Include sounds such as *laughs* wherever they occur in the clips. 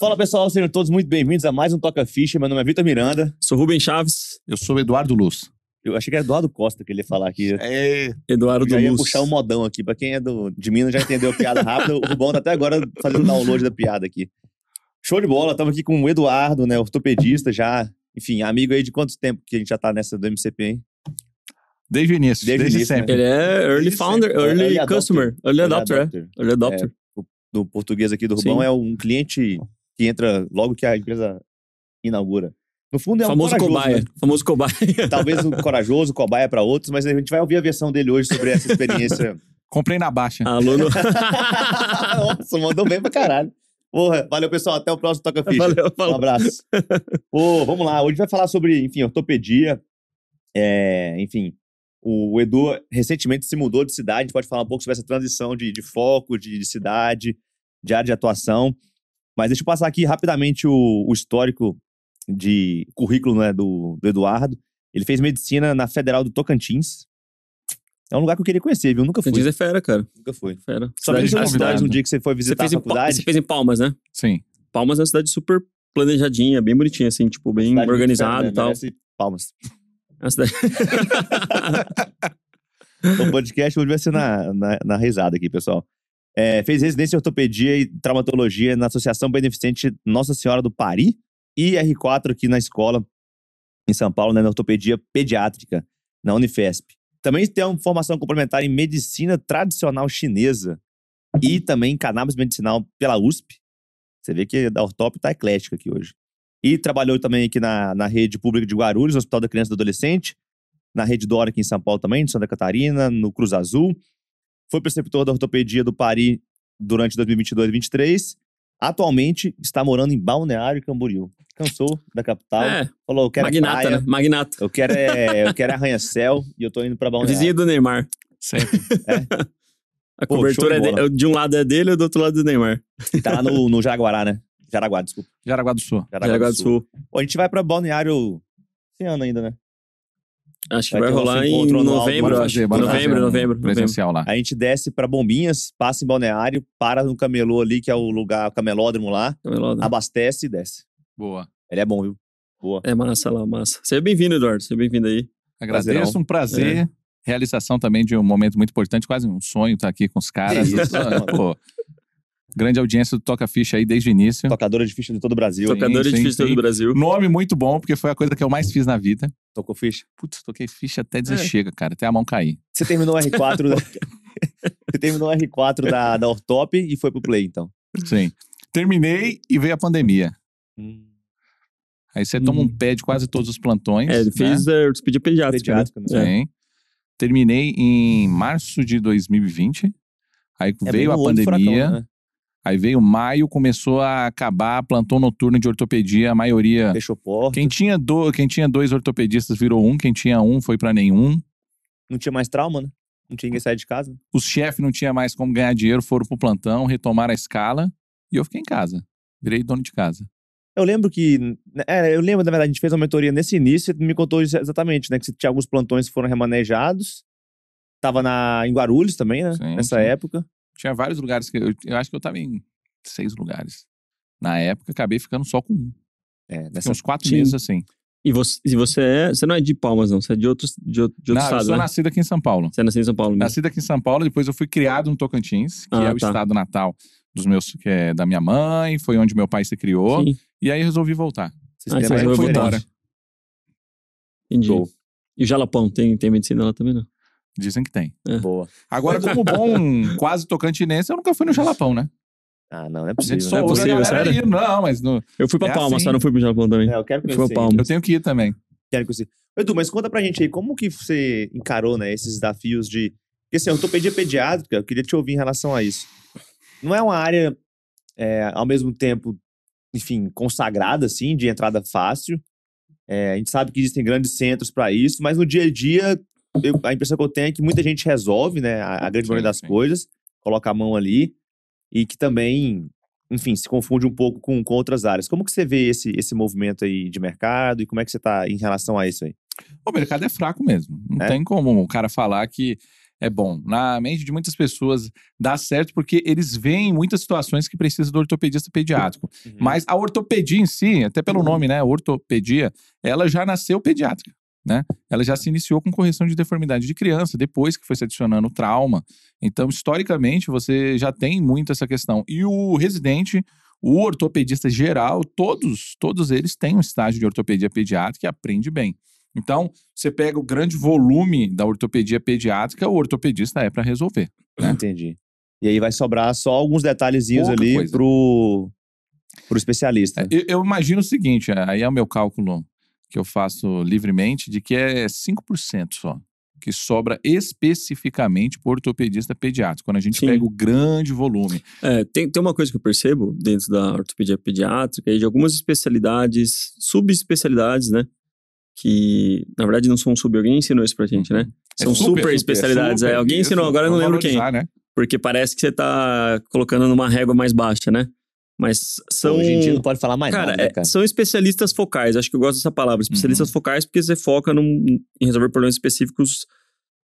Fala pessoal, sejam todos muito bem-vindos a mais um Toca Ficha. Meu nome é Vitor Miranda. Sou Rubem Chaves, Eu sou o Eduardo Luz. Eu achei que era Eduardo Costa que ele ia falar aqui. É. Eduardo Eu já ia Luz. puxar um modão aqui. Pra quem é do, de Minas já entendeu a piada rápida. O Rubão tá até agora fazendo download da piada aqui. Show de bola. Estamos aqui com o Eduardo, né? Ortopedista já. Enfim, amigo aí de quanto tempo que a gente já tá nessa do MCP, hein? Desde o início, Desde desde, o início, sempre. Ele é early Desde founder, sempre. early, Early customer, early adopter, é. adopter. Early adopter. Do português aqui do Rubão Sim. é um cliente que entra logo que a empresa inaugura. No fundo é um famoso corajoso, cobaia. né? Famoso cobaia. *laughs* Talvez um corajoso, cobaia para outros, mas a gente vai ouvir a versão dele hoje sobre essa experiência. *laughs* Comprei na baixa. Aluno. *laughs* Nossa, mandou bem pra caralho. Porra, valeu pessoal, até o próximo Toca Ficha. Valeu, Um falou. abraço. Pô, vamos lá, hoje vai falar sobre, enfim, ortopedia. É, enfim, o Edu recentemente se mudou de cidade, a gente pode falar um pouco sobre essa transição de, de foco, de, de cidade, de área de atuação. Mas deixa eu passar aqui rapidamente o, o histórico de currículo né, do, do Eduardo. Ele fez medicina na Federal do Tocantins. É um lugar que eu queria conhecer, viu? Nunca fui. Santis é fera, cara. Nunca fui. Fera. Só Cidade- uma cidade um dia que você foi Você visitar fez, a faculdade. você fez em Palmas, né? Sim. Palmas é uma cidade super planejadinha, bem bonitinha, assim, tipo, bem organizada fera, e tal. merece Palmas. É uma cidade... *laughs* O podcast hoje vai ser na, na, na risada aqui, pessoal. É, fez residência em ortopedia e traumatologia na Associação Beneficente Nossa Senhora do Pari e R4 aqui na escola, em São Paulo, né, na ortopedia pediátrica, na Unifesp. Também tem uma formação complementar em medicina tradicional chinesa e também em cannabis medicinal pela USP. Você vê que a Ortop tá eclética aqui hoje. E trabalhou também aqui na, na rede pública de Guarulhos, no Hospital da Criança e do Adolescente, na Rede Dora aqui em São Paulo também, de Santa Catarina, no Cruz Azul. Foi preceptor da ortopedia do Pari durante 2022 e 2023. Atualmente está morando em Balneário Camboriú. Cansou da capital. É, Falou, eu quero é magnata, praia, né? Magnata. eu quero é, eu quero é arranha-céu e eu tô indo pra Balneário. Vizinho do Neymar. Sempre. A Pô, cobertura de é de, de um lado é dele e do outro lado é do Neymar. E tá lá no, no Jaraguá, né? Jaraguá, desculpa. Jaraguá do Sul. Jaraguá do Sul. Pô, a gente vai pra Balneário esse ano ainda, né? Acho que Vai vai, rolar em novembro, acho. novembro, novembro, novembro. Presencial lá. A gente desce pra Bombinhas, passa em Balneário, para no camelô ali, que é o lugar, o camelódromo lá, Camelódromo. abastece e desce. Boa. Ele é bom, viu? Boa. É massa lá, massa. Seja bem-vindo, Eduardo. Seja bem-vindo aí. Agradeço, Prazerão. um prazer. Realização também de um momento muito importante, quase um sonho estar aqui com os caras. Isso. *laughs* Pô, grande audiência do Toca Ficha aí desde o início. Tocadora de ficha de todo o Brasil. hein? Tocador sim, de difícil sim. do Brasil. Nome muito bom, porque foi a coisa que eu mais fiz na vida. Tocou ficha. Putz, toquei ficha até dizer É. chega, cara, até a mão cair. Você terminou o R4 *laughs* da... *laughs* Você terminou o R4 da, da Ortop e foi pro Play, então. Sim. Terminei e veio a pandemia. Aí você toma um Hum. pé de quase todos os plantões. É, ele né? fez é, ortopedia pediátrica. né? Pediátrico, né? É. Sim. Terminei em março de 2020. Aí É veio a pandemia. furacão, né? Aí veio maio, começou a acabar plantão noturno de ortopedia, a maioria. Fechou porta. Quem tinha, do, quem tinha dois ortopedistas virou um, quem tinha um foi pra nenhum. Não tinha mais trauma, né? Não tinha ninguém sair de casa. Os chefes não tinha mais como ganhar dinheiro, foram pro plantão, retomaram a escala e eu fiquei em casa. Virei dono de casa. Eu lembro que. É, eu lembro, na verdade, a gente fez uma mentoria nesse início e me contou exatamente, né? Que você tinha alguns plantões que foram remanejados. Tava na, em Guarulhos também, né? Sim, Nessa sim. época. Tinha vários lugares que eu, eu acho que eu tava em seis lugares. Na época, acabei ficando só com um. É, nessa uns quatro Sim. meses assim. E você, e você é. Você não é de Palmas, não. Você é de outro, de outro, de outro Não, eu estado, sou né? nascido aqui em São Paulo. Você é nascido em São Paulo mesmo. Nascido aqui em São Paulo, depois eu fui criado no Tocantins, que Ah, é o tá. estado natal dos meus, que é da minha mãe, foi onde meu pai se criou. Sim, E aí resolvi voltar. você é resolveu diferente. voltar. entendi. Show. E o Jalapão, tem, tem medicina lá também, não? Dizem que tem. Boa. Agora, como bom *laughs* quase tocantinense, eu nunca fui no Jalapão, né? Ah, não, não é possível. gente só é possível, sério? ir. Não, mas no- Eu fui pra É Palmas, assim. só não fui pro Jalapão também. É, eu quero Eu fui conhecer. pra Palmas. eu tenho que ir também. Quero conhecer. Edu, mas conta pra gente aí, como que você encarou, né, esses desafios de... Porque assim, a ortopedia pediátrica, eu queria te ouvir em relação a isso. Não é uma área, é, ao mesmo tempo, enfim, consagrada, assim, de entrada fácil. É, a gente sabe que existem grandes centros para isso, mas no dia a dia, eu- a impressão que eu tenho é que muita gente resolve, né, a, a grande Sim, maioria das sim. coisas, coloca a mão ali, e que também, enfim, se confunde um pouco com, com outras áreas. Como que você vê esse, esse movimento aí de mercado e como é que você tá em relação a isso aí? O mercado é fraco mesmo. Não É? tem como o cara falar que é bom. Na mente de muitas pessoas dá certo porque eles veem muitas situações que precisam do ortopedista pediátrico. Uhum. Mas a ortopedia em si, até pelo nome, né, ortopedia, ela já nasceu pediátrica, né? Ela já se iniciou com correção de deformidade de criança, depois que foi se adicionando trauma. Então, historicamente, você já tem muito essa questão. E o residente, o ortopedista geral, todos, todos eles têm um estágio de ortopedia pediátrica e aprende bem. Então, você pega o grande volume da ortopedia pediátrica, o ortopedista é para resolver. né? Entendi. E aí vai sobrar só alguns detalhezinhos Pouca ali coisa. pro, pro especialista. É, Eu, eu imagino o seguinte, aí é o meu cálculo que eu faço livremente, de que é 5% só, que sobra especificamente por ortopedista pediátrico, quando a gente Sim. pega o grande volume. É, tem, tem uma coisa que eu percebo dentro da ortopedia pediátrica e de algumas especialidades, subespecialidades, né? Que, na verdade, não são sub. Alguém ensinou isso pra gente, né? É São super, super, especialidades. super, é, alguém isso, ensinou, agora eu não lembro quem. Né? Porque parece que você tá colocando numa régua mais baixa, né? Mas são. Hoje em dia não pode falar mais Cara, nada, né, é, cara? são especialistas focais. Acho que eu gosto dessa palavra. Especialistas focais porque você foca num- em resolver problemas específicos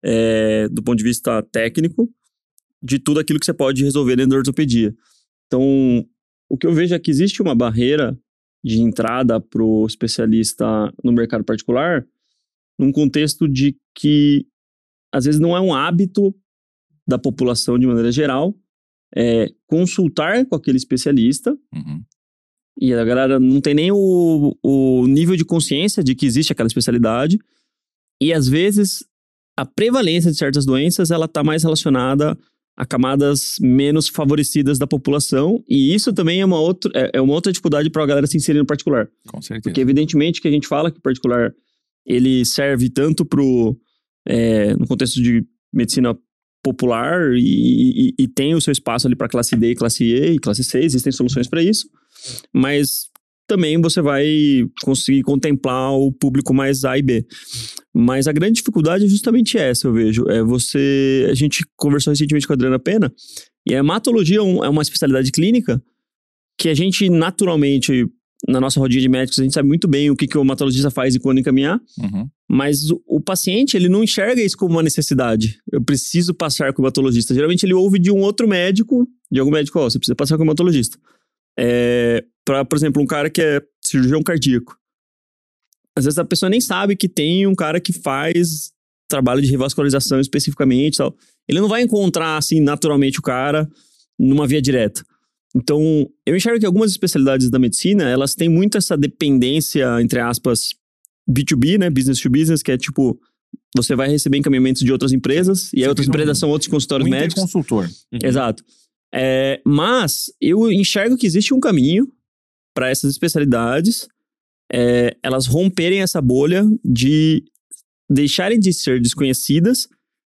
é, do ponto de vista técnico de tudo aquilo que você pode resolver dentro da ortopedia. Então, o que eu vejo é que existe uma barreira de entrada para o especialista no mercado particular num contexto de que às vezes não é um hábito da população de maneira geral é, consultar com aquele especialista Uhum. e a galera não tem nem o, o nível de consciência de que existe aquela especialidade. E às vezes a prevalência de certas doenças ela está mais relacionada a camadas menos favorecidas da população. E isso também é uma outra, é, é uma outra dificuldade para a galera se inserir no particular. Com certeza. Porque evidentemente que a gente fala que o particular ele serve tanto pro, é, no contexto de medicina popular e, e- e tem o seu espaço ali para classe D, classe E e classe C, existem soluções para isso, mas também você vai conseguir contemplar o público mais A e B. Mas a grande dificuldade é justamente essa, eu vejo. É você. A gente conversou recentemente com a Adriana Pena, e a hematologia é é uma especialidade clínica que a gente naturalmente, na nossa rodinha de médicos, a gente sabe muito bem o que, que o hematologista faz e quando encaminhar, Uhum. mas o, o paciente, ele não enxerga isso como uma necessidade. Eu preciso passar com o hematologista. Geralmente ele ouve de um outro médico, de algum médico, ó, você precisa passar com o hematologista. É, pra, por exemplo, um cara que é cirurgião cardíaco. Às vezes a pessoa nem sabe que tem um cara que faz trabalho de revascularização especificamente e tal. Ele não vai encontrar, assim, naturalmente o cara numa via direta. Então, eu enxergo que algumas especialidades da medicina, elas têm muito essa dependência, entre aspas, B2B, né? Business to business, que é tipo, você vai receber encaminhamentos de outras empresas, e aí outras um- empresas são outros consultórios Um médicos. interconsultor. Uhum. Exato. É, mas eu enxergo que existe um caminho para essas especialidades é, elas romperem essa bolha de deixarem de ser desconhecidas.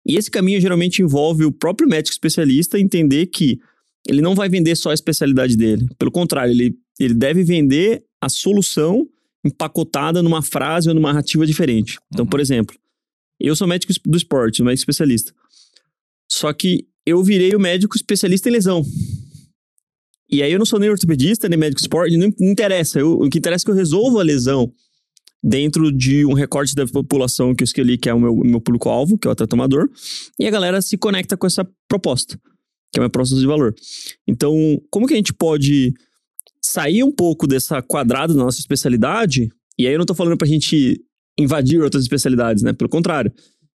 E esse caminho geralmente envolve o próprio médico especialista entender que ele não vai vender só a especialidade dele. Pelo contrário, ele, ele deve vender a solução empacotada numa frase ou numa narrativa diferente. Então, Uhum. por exemplo, eu sou médico do esporte, médico especialista. Só que eu virei o médico especialista em lesão. E aí eu não sou nem ortopedista, nem médico esporte, não, interessa. Eu- o que interessa é que eu resolvo a lesão dentro de um recorte da população que eu escolhi, que é o meu, meu público-alvo, que é o atleta amador, e a galera se conecta com essa proposta, que é uma proposta de valor. Então, como que a gente pode sair um pouco dessa quadrada da nossa especialidade? E aí eu não tô falando pra gente invadir outras especialidades, né? Pelo contrário.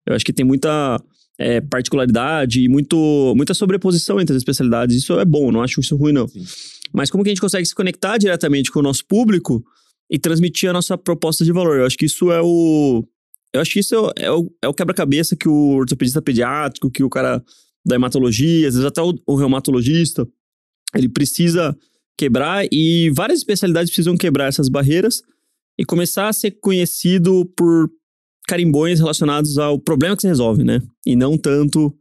Eu acho que tem muita é, particularidade e muito, muita sobreposição entre as especialidades. Isso é bom, não acho isso ruim, não. Sim. Mas como que a gente consegue se conectar diretamente com o nosso público e transmitir a nossa proposta de valor? Eu acho que isso é o. Eu acho que isso é o, é o, é o quebra-cabeça que o ortopedista pediátrico, que o cara da hematologia, às vezes até o, o reumatologista, ele precisa quebrar e várias especialidades precisam quebrar essas barreiras e começar a ser conhecido por carimbões relacionados ao problema que se resolve, né? E não tanto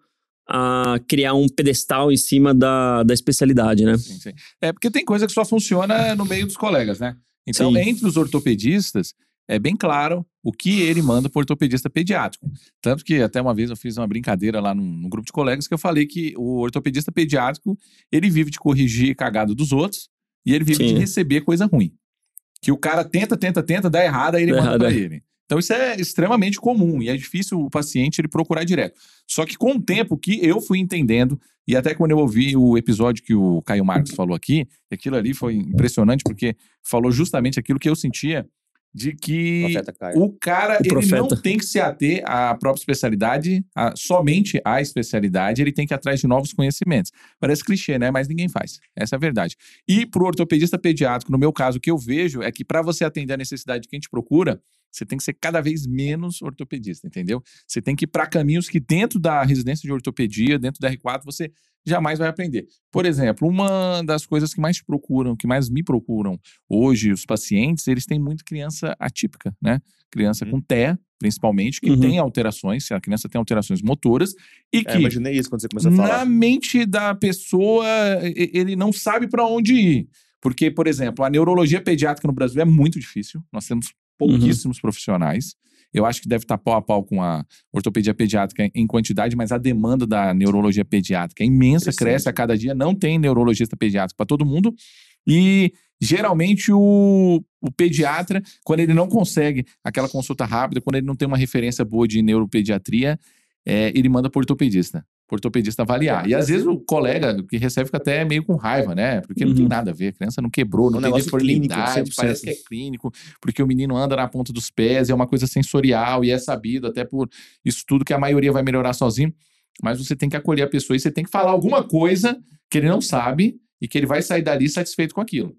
a criar um pedestal em cima da, da especialidade, né? Sim, sim. É porque tem coisa que só funciona no meio dos colegas, né? Então, Sim. entre os ortopedistas, é bem claro o que ele manda para o ortopedista pediátrico. Tanto que até uma vez eu fiz uma brincadeira lá num, num grupo de colegas que eu falei que o ortopedista pediátrico, ele vive de corrigir cagada dos outros e ele vive Sim. de receber coisa ruim. Que o cara tenta, tenta, tenta, dá errado, aí ele Dá manda para é. ele. Então isso é extremamente comum e é difícil o paciente ele procurar direto. Só que com o tempo que eu fui entendendo, e até quando eu ouvi o episódio que o Caio Marcos falou aqui, aquilo ali foi impressionante porque falou justamente aquilo que eu sentia de que o cara O ele não tem que se ater à própria especialidade, a- somente à especialidade, ele tem que ir atrás de novos conhecimentos. Parece clichê, né? Mas ninguém faz. Essa é a verdade. E pro ortopedista pediátrico, no meu caso, o que eu vejo é que para você atender a necessidade que a gente procura, você tem que ser cada vez menos ortopedista, entendeu? Você tem que ir para caminhos que dentro da residência de ortopedia, dentro da R4, você jamais vai aprender. Por exemplo, uma das coisas que mais procuram, que mais me procuram hoje, os pacientes, eles têm muito criança atípica, né? Criança Uhum. com TEA, principalmente, que Uhum. tem alterações, a criança tem alterações motoras, e É, que imaginei isso quando você começou a falar. na mente da pessoa, ele não sabe para onde ir. Porque, por exemplo, a neurologia pediátrica no Brasil é muito difícil. Nós temos pouquíssimos profissionais. Eu acho que deve estar pau a pau com a ortopedia pediátrica em quantidade, mas a demanda da neurologia pediátrica é imensa, cresce a cada dia. Não tem neurologista pediátrico para todo mundo. E geralmente o, o pediatra, quando ele não consegue aquela consulta rápida, quando ele não tem uma referência boa de neuropediatria, é, ele manda para ortopedista. Pro ortopedista avaliar. E às vezes o colega que recebe fica até meio com raiva, né? Porque não tem Uhum. nada a ver. A criança não quebrou, não Um tem negócio clínico, deformidade, 100%. parece que é clínico, porque o menino anda na ponta dos pés, é uma coisa sensorial e é sabido até por estudo que a maioria vai melhorar sozinho. Mas você tem que acolher a pessoa e você tem que falar alguma coisa que ele não sabe e que ele vai sair dali satisfeito com aquilo.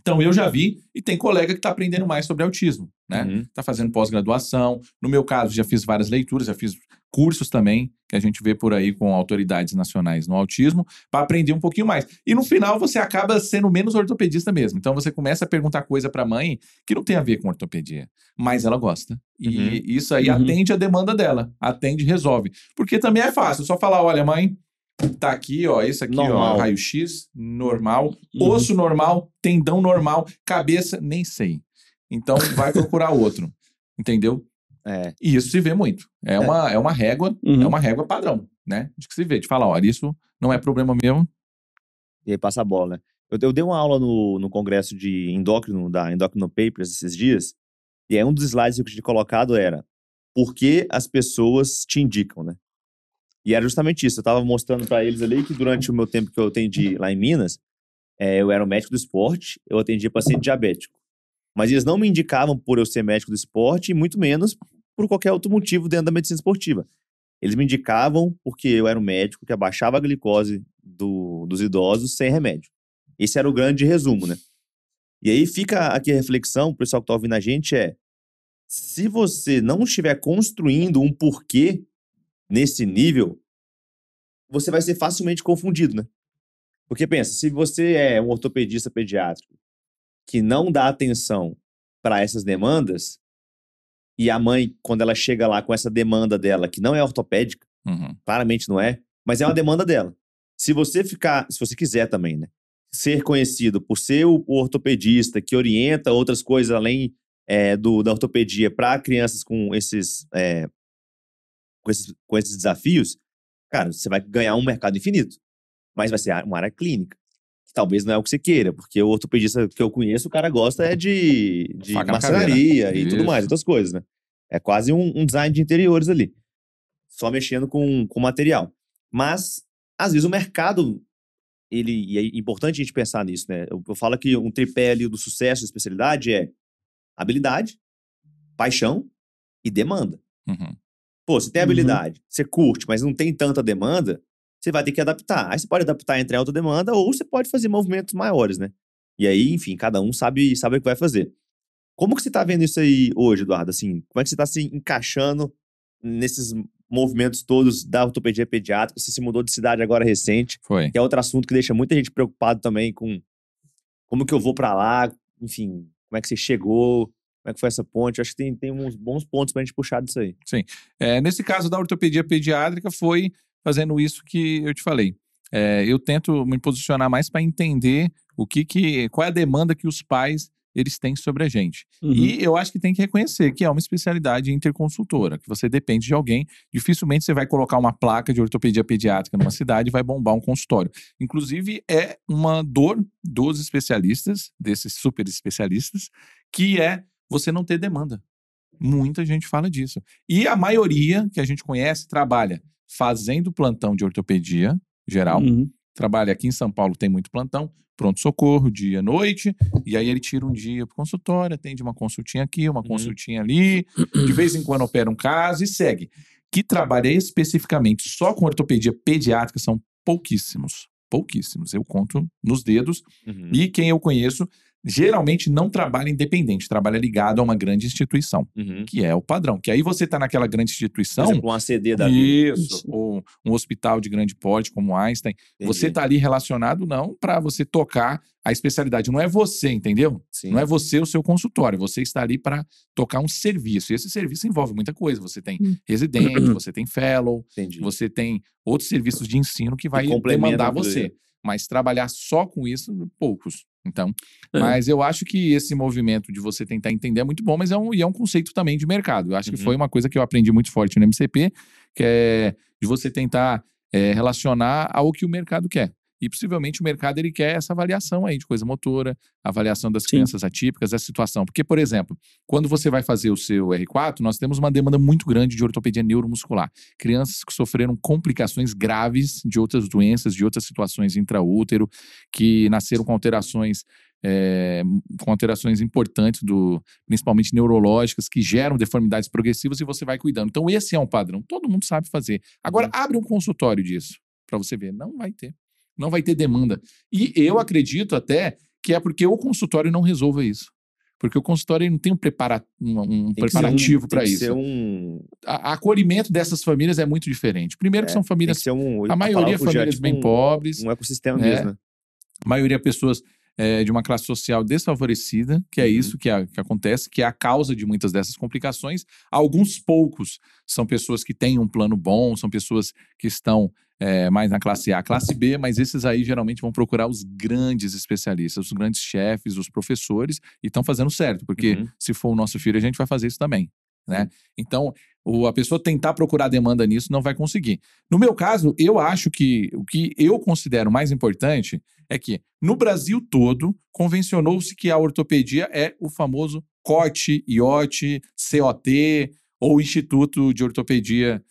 Então eu já vi e tem colega que está aprendendo mais sobre autismo, né? Uhum. está fazendo pós-graduação. No meu caso, já fiz várias leituras, já fiz cursos também, que a gente vê por aí com autoridades nacionais no autismo, para aprender um pouquinho mais. E no final você acaba sendo menos ortopedista mesmo. Então você começa a perguntar coisa para a mãe que não tem a ver com ortopedia, mas ela gosta. E Uhum. isso aí Uhum. atende a demanda dela, atende e resolve. Porque também é fácil, só falar, olha, mãe, tá aqui, ó, esse aqui, Normal. ó, raio-x, normal, Uhum. osso normal, tendão normal, cabeça, nem sei. Então vai *laughs* procurar outro. Entendeu? É. E isso se vê muito. É, Uma, é uma régua, Uhum. é uma régua padrão, né? De que se vê, de falar, olha, isso não é problema mesmo. E aí passa a bola, né? Eu, eu dei uma aula no, no congresso de endócrino, da Endocrino Papers, esses dias, e aí um dos slides que eu tinha colocado era por que as pessoas te indicam, né? E era justamente isso. Eu tava mostrando para eles ali que durante o meu tempo que eu atendi lá em Minas, é, eu era um médico do esporte, eu atendia paciente diabético. Mas eles não me indicavam por eu ser médico do esporte e muito menos por qualquer outro motivo dentro da medicina esportiva. Eles me indicavam porque eu era um médico que abaixava a glicose do- dos idosos sem remédio. Esse era o grande resumo, né? E aí fica aqui a reflexão, o pessoal que tá ouvindo a gente é, se você não estiver construindo um porquê nesse nível, você vai ser facilmente confundido, né? Porque pensa, se você é um ortopedista pediátrico que não dá atenção para essas demandas, e a mãe, quando ela chega lá com essa demanda dela, que não é ortopédica, Uhum. claramente não é, mas é uma demanda dela. Se você ficar, se você quiser também, né, ser conhecido por ser o, ortopedista que orienta outras coisas além é, do, da ortopedia para crianças com esses, é, com esses com esses desafios, cara, você vai ganhar um mercado infinito, mas vai ser uma área clínica. Talvez não é o que você queira, porque o ortopedista que eu conheço, o cara gosta é de, de Faca marcenaria e tudo mais, outras coisas, né? É quase um, um design de interiores ali só mexendo com, com material. Mas, às vezes, o mercado, ele, e é importante a gente pensar nisso, né? Eu, eu falo que um tripé ali do sucesso da especialidade é habilidade, paixão e demanda. Uhum. Pô, você tem Uhum. habilidade, você curte, mas não tem tanta demanda, você vai ter que adaptar. Aí você pode adaptar entre alta demanda ou você pode fazer movimentos maiores, né? E aí, enfim, cada um sabe, sabe o que vai fazer. Como que você tá vendo isso aí hoje, Eduardo? Assim, como é que você tá se encaixando nesses movimentos todos da ortopedia pediátrica? Você se mudou de cidade agora recente, Foi. que é outro assunto que deixa muita gente preocupado também com como que eu vou pra lá, enfim, como é que você chegou, como é que foi essa ponte. Eu acho que tem, tem uns bons pontos pra gente puxar disso aí. É, nesse caso da ortopedia pediátrica, foi fazendo isso que eu te falei. É, eu tento me posicionar mais para entender o que, que qual é a demanda que os pais eles têm sobre a gente. Uhum. E eu acho que tem que reconhecer que é uma especialidade interconsultora, que você depende de alguém. Dificilmente você vai colocar uma placa de ortopedia pediátrica numa cidade e vai bombar um consultório. Inclusive, é uma dor dos especialistas, desses super especialistas, que é você não ter demanda. Muita gente fala disso. E a maioria que a gente conhece trabalha fazendo plantão de ortopedia geral. Uhum. Trabalha aqui em São Paulo, tem muito plantão, pronto-socorro, dia, noite. E aí ele tira um dia pro consultório, atende uma consultinha aqui, uma consultinha ali. De vez em quando opera um caso e segue. Que trabalha especificamente só com ortopedia pediátrica são pouquíssimos. Pouquíssimos. Eu conto nos dedos. Uhum. E quem eu conheço geralmente não trabalha independente, trabalha ligado a uma grande instituição, Uhum. que é o padrão. Que aí você está naquela grande Por instituição. exemplo, um ACD da vida. Isso, Isso. ou um hospital de grande porte como Einstein. Você Entendi. está ali relacionado não para você tocar a especialidade, não é você, entendeu? Sim. Não é você o seu consultório, você está ali para tocar um serviço. E esse serviço envolve muita coisa. Você tem Hum. residente, *clears throat* você tem fellow, Entendi. você tem outros serviços de ensino que vai demandar você. Mas trabalhar só com isso, poucos. Então, É. mas eu acho que esse movimento de você tentar entender é muito bom, mas é um, e é um conceito também de mercado. Eu acho que Uhum. foi uma coisa que eu aprendi muito forte no MCP, que é de você tentar é, relacionar ao que o mercado quer. E possivelmente o mercado ele quer essa avaliação aí de coisa motora, avaliação das Sim. crianças atípicas, essa situação. Porque, por exemplo, quando você vai fazer o seu R4, nós temos uma demanda muito grande de ortopedia neuromuscular. Crianças que sofreram complicações graves de outras doenças, de outras situações intraútero, que nasceram com alterações. é, com alterações importantes, do, principalmente neurológicas, que geram deformidades progressivas e você vai cuidando. Então, esse é um padrão. Todo mundo sabe fazer. Agora, abre um consultório disso para você ver. Não vai ter. Não vai ter demanda. E eu acredito até que é porque o consultório não resolva isso. Porque o consultório não tem um, prepara, um, um Tem um- preparativo para Tem que isso. ser um. A, acolhimento dessas famílias é muito diferente. Primeiro que é, são famílias, que ser um. a maioria fugiu, é famílias tipo bem pobres, Um ecossistema né? mesmo, né? a maioria pessoas é, de uma classe social desfavorecida, que é Uhum. isso que, a- que acontece, que é a causa de muitas dessas complicações. Alguns poucos são pessoas que têm um plano bom, são pessoas que estão é, mais na classe A, classe B, mas esses aí geralmente vão procurar os grandes especialistas, os grandes chefes, os professores, e estão fazendo certo, porque Uhum. se for o nosso filho, a gente vai fazer isso também. Né? Então, o- a pessoa tentar procurar demanda nisso não vai conseguir. No meu caso, eu acho que o que eu considero mais importante é que no Brasil todo convencionou-se que a ortopedia é o famoso COT, IOT, COT ou Instituto de Ortopedia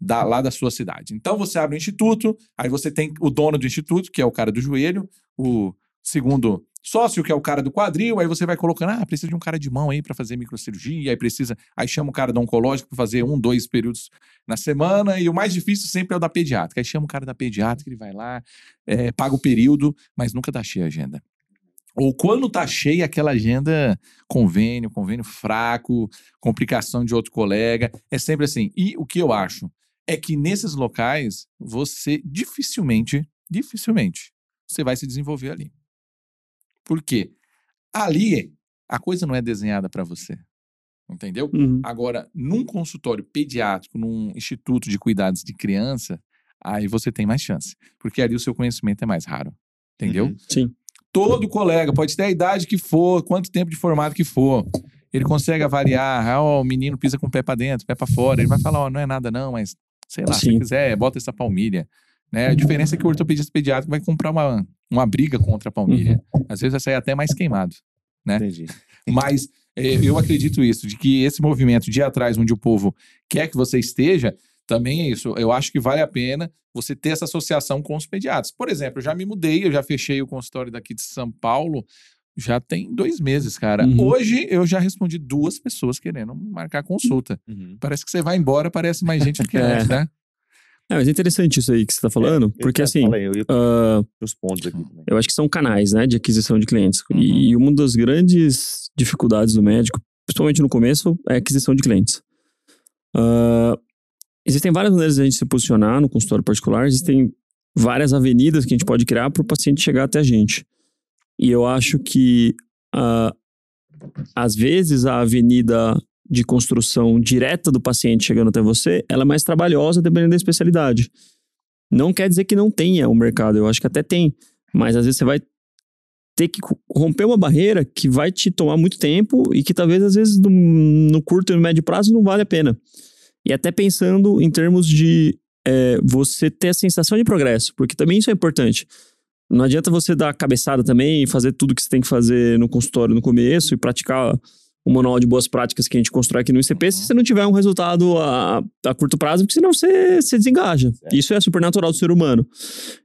da- lá da sua cidade. Então você abre o instituto, aí você tem o dono do instituto, que é o cara do joelho, o segundo sócio, que é o cara do quadril, aí você vai colocando, ah, precisa de um cara de mão aí para fazer microcirurgia, aí precisa, aí chama o cara do oncológico para fazer um, dois períodos na semana, e o mais difícil sempre é o da pediátrica. Aí chama o cara da pediátrica, ele vai lá, é, paga o período, mas nunca tá cheia a agenda. Ou quando tá cheia aquela agenda, convênio, convênio fraco, complicação de outro colega, é sempre assim. E o que eu acho é que nesses locais você dificilmente, dificilmente, você vai se desenvolver ali. Por quê? Ali a coisa não é desenhada para você. Entendeu? Uhum. Agora, num consultório pediátrico, num instituto de cuidados de criança, aí você tem mais chance. Porque ali o seu conhecimento é mais raro. Entendeu? Uhum. Sim. Todo colega, pode ter a idade que for, quanto tempo de formado que for, ele consegue avaliar, ah, ó, o menino pisa com o pé pra dentro, pé pra fora, ele vai falar, ó, não é nada não, mas sei lá, se Sim. quiser, bota essa palmilha. Né? A diferença é que o ortopedista pediátrico vai comprar uma, uma briga contra a palmilha. Às vezes vai sair até mais queimado. né? Entendi. *laughs* Mas é, eu acredito isso, de que esse movimento de ir atrás onde o povo quer que você esteja, também é isso. Eu acho que vale a pena você ter essa associação com os pediatras. Por exemplo, eu já me mudei, eu já fechei o consultório daqui de São Paulo, já tem dois meses, cara. Uhum. Hoje eu já respondi duas pessoas querendo marcar consulta. Uhum. Parece que você vai embora, parece mais gente do que *laughs* É. antes, né? É, mas é interessante isso aí que você está falando, Eu porque assim, Fala aí, eu ia ah, os pontos aqui também. eu acho que são canais, né, de aquisição de clientes. Uhum. E uma das grandes dificuldades do médico, principalmente no começo, é a aquisição de clientes. Ah, existem várias maneiras de a gente se posicionar no consultório particular, existem várias avenidas que a gente pode criar para o paciente chegar até a gente. E eu acho que, ah, às vezes, a avenida de construção direta do paciente chegando até você, ela é mais trabalhosa dependendo da especialidade. Não quer dizer que não tenha o mercado, eu acho que até tem. Mas às vezes você vai ter que romper uma barreira que vai te tomar muito tempo e que talvez às vezes no, no curto e no médio prazo não vale a pena. E até pensando em termos de é, você ter a sensação de progresso, porque também isso é importante. Não adianta você dar cabeçada também e fazer tudo que você tem que fazer no consultório no começo e praticar o manual de boas práticas que a gente constrói aqui no ICP se você não tiver um resultado a, a curto prazo, porque senão você, você desengaja. Certo. Isso é supernatural do ser humano.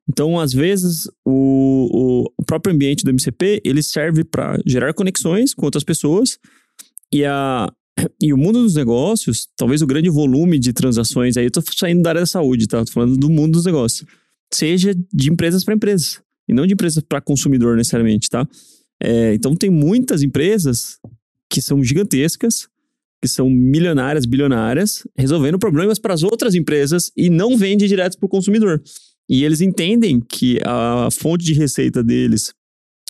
Então, às vezes, o, o, o próprio ambiente do MCP, ele serve para gerar conexões com outras pessoas e, a, e o mundo dos negócios, talvez o grande volume de transações, aí eu tô saindo da área da saúde, tá? Tô falando do mundo dos negócios. Seja de empresas para empresas e não de empresas para consumidor necessariamente, tá? É, então, tem muitas empresas que são gigantescas, que são milionárias, bilionárias, resolvendo problemas para as outras empresas e não vende direto para o consumidor. E eles entendem que a fonte de receita deles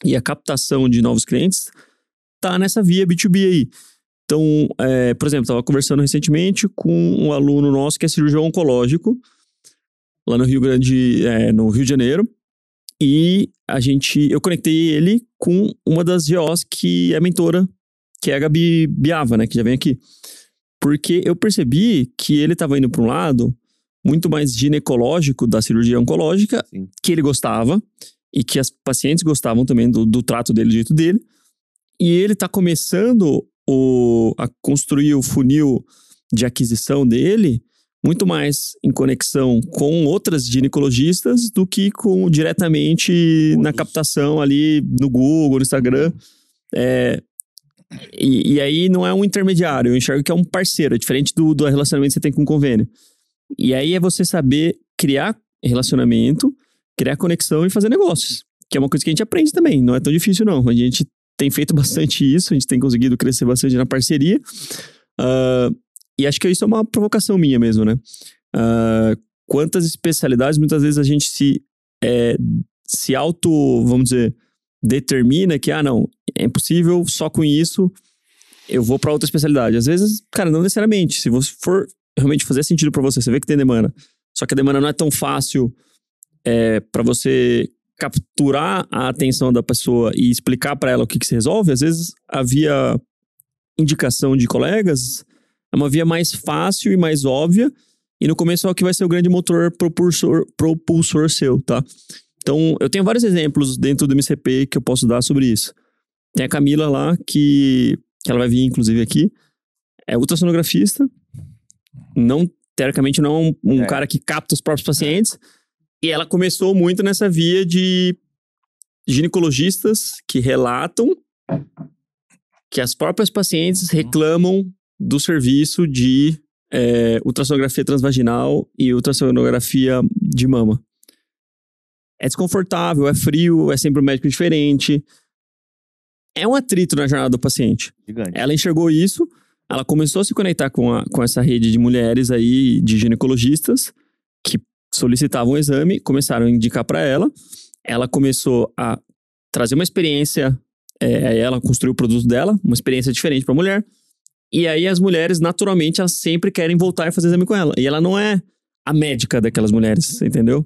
e a captação de novos clientes tá nessa via B2B aí. Então, é, por exemplo, estava conversando recentemente com um aluno nosso que é cirurgião oncológico, lá no Rio Grande, é, no Rio de Janeiro, e a gente, eu conectei ele com uma das GOs que é mentora que é a Gabi Biava, né, que já vem aqui. Porque eu percebi que ele estava indo para um lado muito mais ginecológico da cirurgia oncológica, Sim. que ele gostava, e que as pacientes gostavam também do, do trato dele, do jeito dele. E ele está começando o, a construir o funil de aquisição dele muito mais em conexão com outras ginecologistas do que com diretamente na captação ali no Google, no Instagram. É, e, e aí não é um intermediário, eu enxergo que é um parceiro, é diferente do, do relacionamento que você tem com o convênio. E aí é você saber criar relacionamento, criar conexão e fazer negócios. Que é uma coisa que a gente aprende também, não é tão difícil não. A gente tem feito bastante isso, a gente tem conseguido crescer bastante na parceria. Ah, e acho que isso é uma provocação minha mesmo, né? Ah, quantas especialidades muitas vezes a gente se, é, se auto, vamos dizer, determina que, ah, não, é impossível só com isso eu vou para outra especialidade. Às vezes, cara, não necessariamente. Se você for realmente fazer sentido para você, você vê que tem demanda, só que a demanda não é tão fácil é, para você capturar a atenção da pessoa e explicar para ela o que, que se resolve, às vezes a via indicação de colegas é uma via mais fácil e mais óbvia, e no começo é o que vai ser o grande motor propulsor, propulsor seu, tá? Então, eu tenho vários exemplos dentro do MCP que eu posso dar sobre isso. Tem a Camila lá, que, que ela vai vir, inclusive, aqui. É ultrassonografista. Não, teoricamente, não é um, um É. cara que capta os próprios pacientes. E ela começou muito nessa via de ginecologistas que relatam que as próprias pacientes Uhum. reclamam do serviço de é, ultrassonografia transvaginal e ultrassonografia de mama. É desconfortável, é frio, é sempre um médico diferente. É um atrito na jornada do paciente. Gigante. Ela enxergou isso, ela começou a se conectar com, a- com essa rede de mulheres aí, de ginecologistas, que solicitavam o exame, começaram a indicar para ela. Ela começou a trazer uma experiência, é, ela construiu o produto dela, uma experiência diferente para a mulher. E aí as mulheres, naturalmente, elas sempre querem voltar e fazer exame com ela. E ela não é a médica daquelas mulheres, entendeu?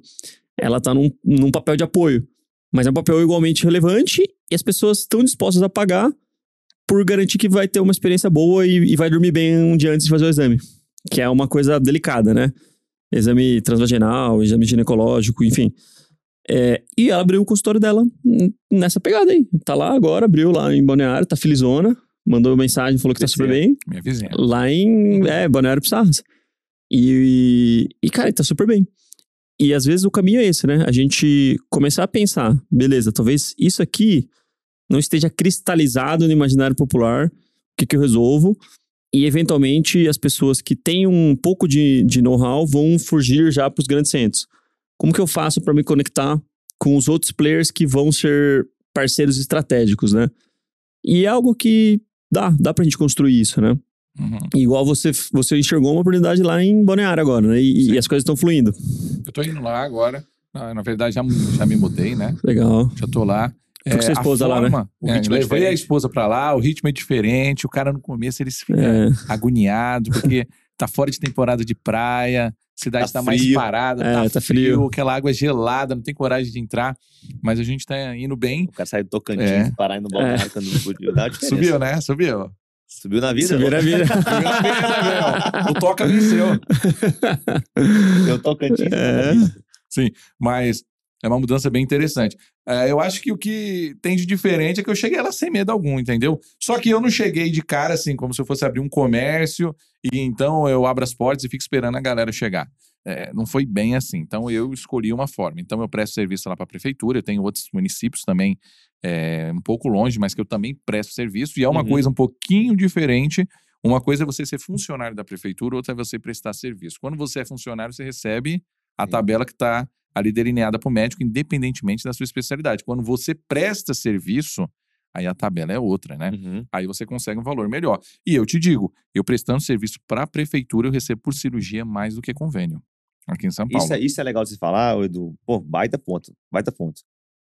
Ela tá num, num papel de apoio. Mas é um papel igualmente relevante e as pessoas estão dispostas a pagar por garantir que vai ter uma experiência boa e, e vai dormir bem um dia antes de fazer o exame. Que é uma coisa delicada, né? Exame transvaginal, exame ginecológico, enfim. É, e ela abriu o consultório dela nessa pegada aí. Tá lá agora, abriu lá em Balneário, tá felizona. Mandou mensagem, falou que tá super bem. Minha vizinha. Lá em é, Balneário Pissarras. E, e, cara, tá super bem. E às vezes o caminho é esse, né? A gente começar a pensar, beleza, talvez isso aqui não esteja cristalizado no imaginário popular, o que, que eu resolvo? E eventualmente as pessoas que têm um pouco de, de know-how vão fugir já para os grandes centros. Como que eu faço para me conectar com os outros players que vão ser parceiros estratégicos, né? E é algo que dá, dá pra gente construir isso, né? Uhum. Igual você, você enxergou uma oportunidade lá em Balneário agora, né? E, e as coisas estão fluindo. Eu tô indo lá agora. Na, na verdade, já, já me mudei, né? Legal. Já tô lá. Foi com sua a esposa lá, né? forma- O é, ritmo é levei a esposa pra lá, o ritmo é diferente. O cara no começo ele fica É, agoniado, porque *laughs* tá fora de temporada de praia, a cidade Tá tá, mais parada, É, tá, tá frio, frio. aquela água é gelada, não tem coragem de entrar. Mas a gente tá indo bem. O cara sai do Tocantins, É. parar no balneário quando não podia. Subiu, né? Subiu. Subiu na vida. Subiu na vida. *laughs* Subiu na vida, meu. O Toca venceu. Eu Tocantins. É. Mas É uma mudança bem interessante. É, eu acho que o que tem de diferente é que eu cheguei lá sem medo algum, entendeu? Só que eu não cheguei de cara assim, como se eu fosse abrir um comércio e então eu abro as portas e fico esperando a galera chegar. É, não foi bem assim. Então eu escolhi uma forma. Então eu presto serviço lá para a prefeitura, eu tenho outros municípios também é, um pouco longe, mas que eu também presto serviço, e é uma Uhum. coisa um pouquinho diferente. Uma coisa é você ser funcionário da prefeitura, outra é você prestar serviço. Quando você é funcionário, você recebe a Sim. tabela que está ali delineada para o médico, independentemente da sua especialidade. Quando você presta serviço, aí a tabela é outra, né? Uhum. Aí você consegue um valor melhor. E eu te digo, eu prestando serviço para a prefeitura, eu recebo por cirurgia mais do que convênio. Aqui em São Paulo. Isso, é, isso é legal de você falar, Edu. Pô, baita ponto. Baita ponto.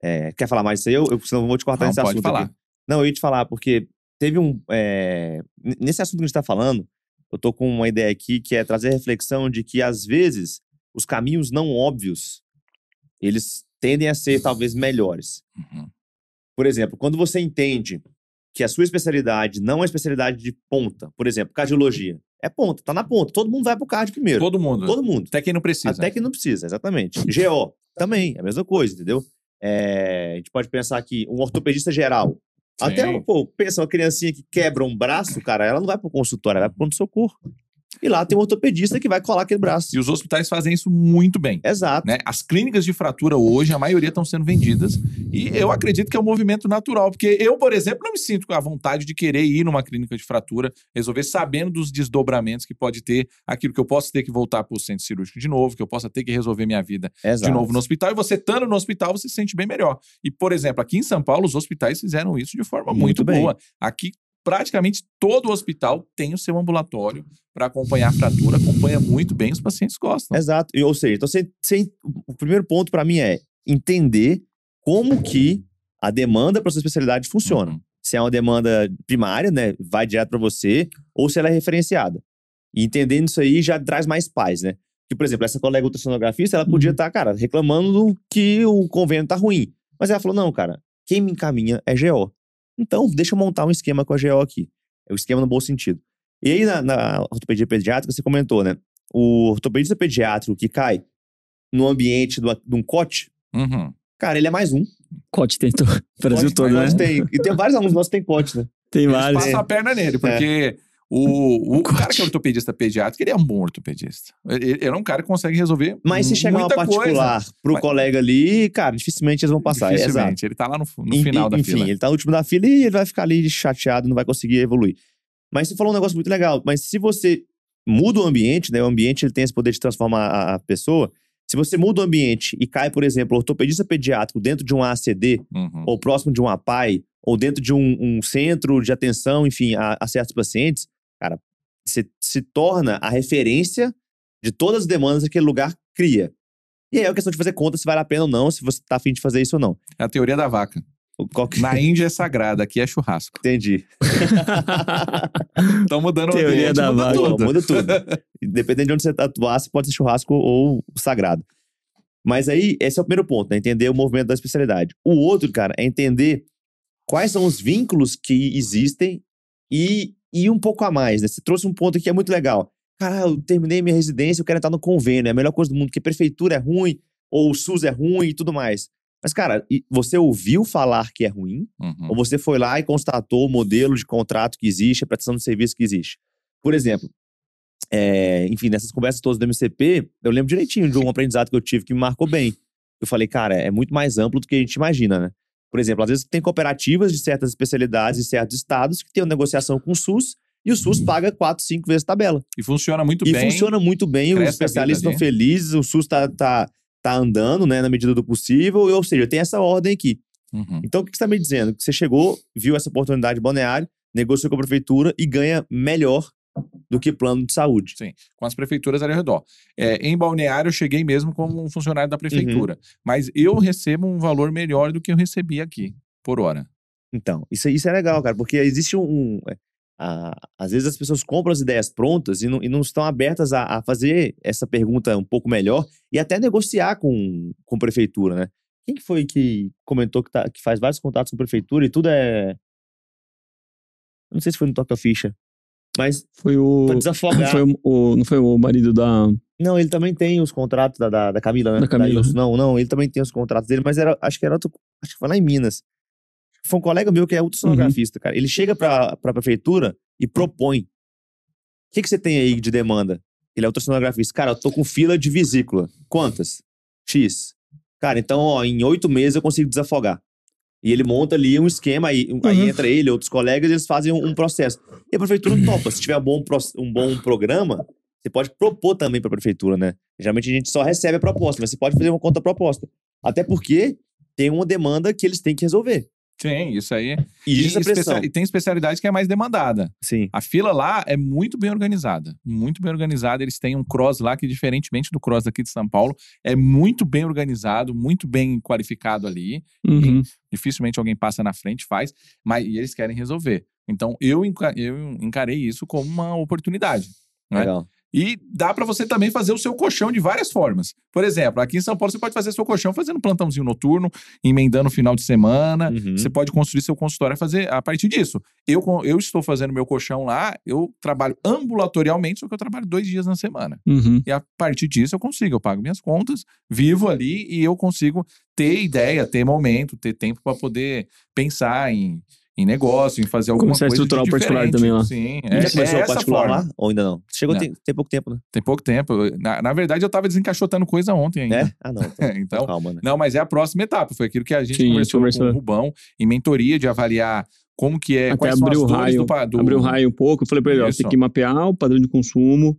É, quer falar mais disso aí? Eu, eu, senão eu vou te cortar Não, nesse pode assunto falar. aqui. Não, eu ia te falar, porque teve um. é, nesse assunto que a gente tá falando, eu tô com uma ideia aqui que é trazer a reflexão de que, às vezes, os caminhos não óbvios, eles tendem a ser talvez melhores. Uhum. Por exemplo, quando você entende que a sua especialidade não é especialidade de ponta, por exemplo, cardiologia, é ponta, tá na ponta. Todo mundo vai pro cardio primeiro. Todo mundo. Todo mundo. Até quem não precisa. Até que não precisa, exatamente. GO, também, é a mesma coisa, entendeu? É, a gente pode pensar que um ortopedista geral. Até, Sim. pô, pensa uma criancinha que quebra um braço, cara, ela não vai pro consultório, ela vai pro pronto-socorro. E lá tem um ortopedista que vai colar aquele braço. E os hospitais fazem isso muito bem. Exato. né? As clínicas de fratura hoje, a maioria estão sendo vendidas. E eu acredito que é um movimento natural. Porque eu, por exemplo, não me sinto com a vontade de querer ir numa clínica de fratura, resolver sabendo dos desdobramentos que pode ter, aquilo que eu posso ter que voltar para o centro cirúrgico de novo, que eu possa ter que resolver minha vida Exato. de novo no hospital. E você estando no hospital, você se sente bem melhor. E, por exemplo, aqui em São Paulo, os hospitais fizeram isso de forma muito, Muito boa. Aqui, praticamente todo hospital tem o seu ambulatório para acompanhar a fratura, acompanha muito bem, os pacientes gostam. Exato. E, ou seja, então o primeiro ponto para mim é entender como que a demanda para sua especialidade funciona. Uhum. Se é uma demanda primária, né, vai direto para você, ou se ela é referenciada. E entendendo isso aí já traz mais paz, né? Que, por exemplo, essa colega ultrassonografista, ela podia Uhum. estar, cara, reclamando que o convênio tá ruim. Mas ela falou: não, cara, quem me encaminha é GO. Então, deixa eu montar um esquema com a GO aqui. É o esquema no bom sentido. E aí, na, na ortopedia pediátrica, você comentou, né? O ortopedista pediátrico que cai no ambiente do- de um cote, Uhum. cara, ele é mais um. Cote tentou. *laughs* Brasil Cote, todo, né? tem, e tem vários alunos nossos que tem cote, né? Tem Eles vários. passam a perna nele, porque o, o cara que é ortopedista pediátrico, ele é um bom ortopedista. Ele, ele é um cara que consegue resolver Mas se chegar uma muita coisa. particular pro Mas- colega ali, cara, dificilmente eles vão passar. Exato. Dificilmente. Ele tá lá no, no final da enfim, fila. ele tá no último da fila e ele vai ficar ali chateado, não vai conseguir evoluir. Mas você falou um negócio muito legal. Mas se você muda o ambiente, né? O ambiente ele tem esse poder de transformar a, a pessoa. Se você muda o ambiente e cai, por exemplo, ortopedista pediátrico dentro de um ACD, Uhum. ou próximo de um APAI, ou dentro de um, um centro de atenção, enfim, a, a certos pacientes, cara, você se torna a referência de todas as demandas que aquele lugar cria. E aí é uma questão de fazer conta se vale a pena ou não, se você tá afim de fazer isso ou não. É a teoria da vaca. Que... Na Índia é sagrada, aqui é churrasco. Entendi. *laughs* Estão mudando Teoria o ambiente, da muda vaca. tudo. Muda tudo. *laughs* Dependendo de onde você atuar, se pode ser churrasco ou sagrado. Mas aí, esse é o primeiro ponto, né? Entender o movimento da especialidade. O outro, cara, é entender quais são os vínculos que existem e, e um pouco a mais, né? Você trouxe um ponto que é muito legal. Cara, eu terminei minha residência, eu quero entrar no convênio, é a melhor coisa do mundo, porque prefeitura é ruim, ou o SUS é ruim e tudo mais. Mas, cara, você ouviu falar que é ruim, Uhum. ou você foi lá e constatou o modelo de contrato que existe, a prestação de serviço que existe. Por exemplo, é, enfim, nessas conversas todas do MCP, eu lembro direitinho de um aprendizado que eu tive que me marcou bem. Eu falei, cara, é muito mais amplo do que a gente imagina, né? Por exemplo, às vezes tem cooperativas de certas especialidades em certos estados que têm uma negociação com o SUS e o SUS paga quatro, cinco vezes tabela. E funciona muito e bem. funciona muito bem, os especialistas estão felizes, o SUS tá, tá, tá andando, né, na medida do possível, ou seja, tem essa ordem aqui. Uhum. Então, o que você está me dizendo? Que você chegou, viu essa oportunidade de balneário, negociou com a prefeitura e ganha melhor do que plano de saúde. Sim, com as prefeituras ali ao redor. É, em Balneário, eu cheguei mesmo como um funcionário da prefeitura. Uhum. Mas eu recebo um valor melhor do que eu recebi aqui, por hora. Então, isso, isso é legal, cara, porque existe um. um, é, a- às vezes as pessoas compram as ideias prontas e não, e não estão abertas a, a fazer essa pergunta um pouco melhor e até negociar com, com a prefeitura, né? Quem que foi que comentou que, tá, que faz vários contatos com a prefeitura e tudo é. Não sei se foi no Toca Ficha, mas Foi o. pra desafogar. Foi o, não foi o marido da, Não, ele também tem os contratos da, da, da Camila, né? Da Camila. Ilson. Não, não, ele também tem os contratos dele, mas era, acho que era outro, acho que foi lá em Minas. Foi um colega meu que é ultrassonografista, cara. Ele chega pra, pra prefeitura e propõe. O que, que você tem aí de demanda? Ele é ultrassonografista. Cara, eu tô com fila de vesícula. Quantas? X. Cara, então, ó, em oito meses eu consigo desafogar. E ele monta ali um esquema, aí, aí Uhum. entra ele, outros colegas, eles fazem um, um processo. E a prefeitura *clears throat* topa. Se tiver um bom, um bom programa, você pode propor também para a prefeitura, né? Geralmente a gente só recebe a proposta, mas você pode fazer uma conta proposta. Até porque tem uma demanda que eles têm que resolver. Sim, isso aí. E E, isso é e tem especialidade que é mais demandada. Sim. A fila lá é muito bem organizada. Muito bem organizada. Eles têm um cross lá que, diferentemente do cross daqui de São Paulo, é muito bem organizado, muito bem qualificado ali. Uhum. Dificilmente alguém passa na frente, faz, mas e eles querem resolver. Então, eu, eu encarei isso como uma oportunidade. né? Legal. E dá pra você também fazer o seu colchão de várias formas. Por exemplo, aqui em São Paulo você pode fazer seu colchão fazendo plantãozinho noturno, emendando final de semana. Uhum. Você pode construir seu consultório a fazer a partir disso. Eu, eu estou fazendo meu colchão lá, eu trabalho ambulatorialmente, só que eu trabalho dois dias na semana. Uhum. E a partir disso eu consigo, eu pago minhas contas, vivo ali e eu consigo ter ideia, ter momento, ter tempo para poder pensar em, em negócio, em fazer alguma Começar a coisa de estruturar o particular também lá. Sim, Já é, começou é o particular forma. lá? Ou ainda não? Chegou Não. tem, tem pouco tempo, né? Tem pouco tempo. Na, na verdade, eu tava desencaixotando coisa ontem ainda. É? Ah, não. Então, *laughs* então, calma, né? Não, mas é a próxima etapa. Foi aquilo que a gente Sim, a conversou conversou. com o Rubão em mentoria de avaliar como que é, Até quais são abriu as o raio, do, do... abriu o raio um pouco. Eu falei pra ele, ó, tem que mapear o padrão de consumo,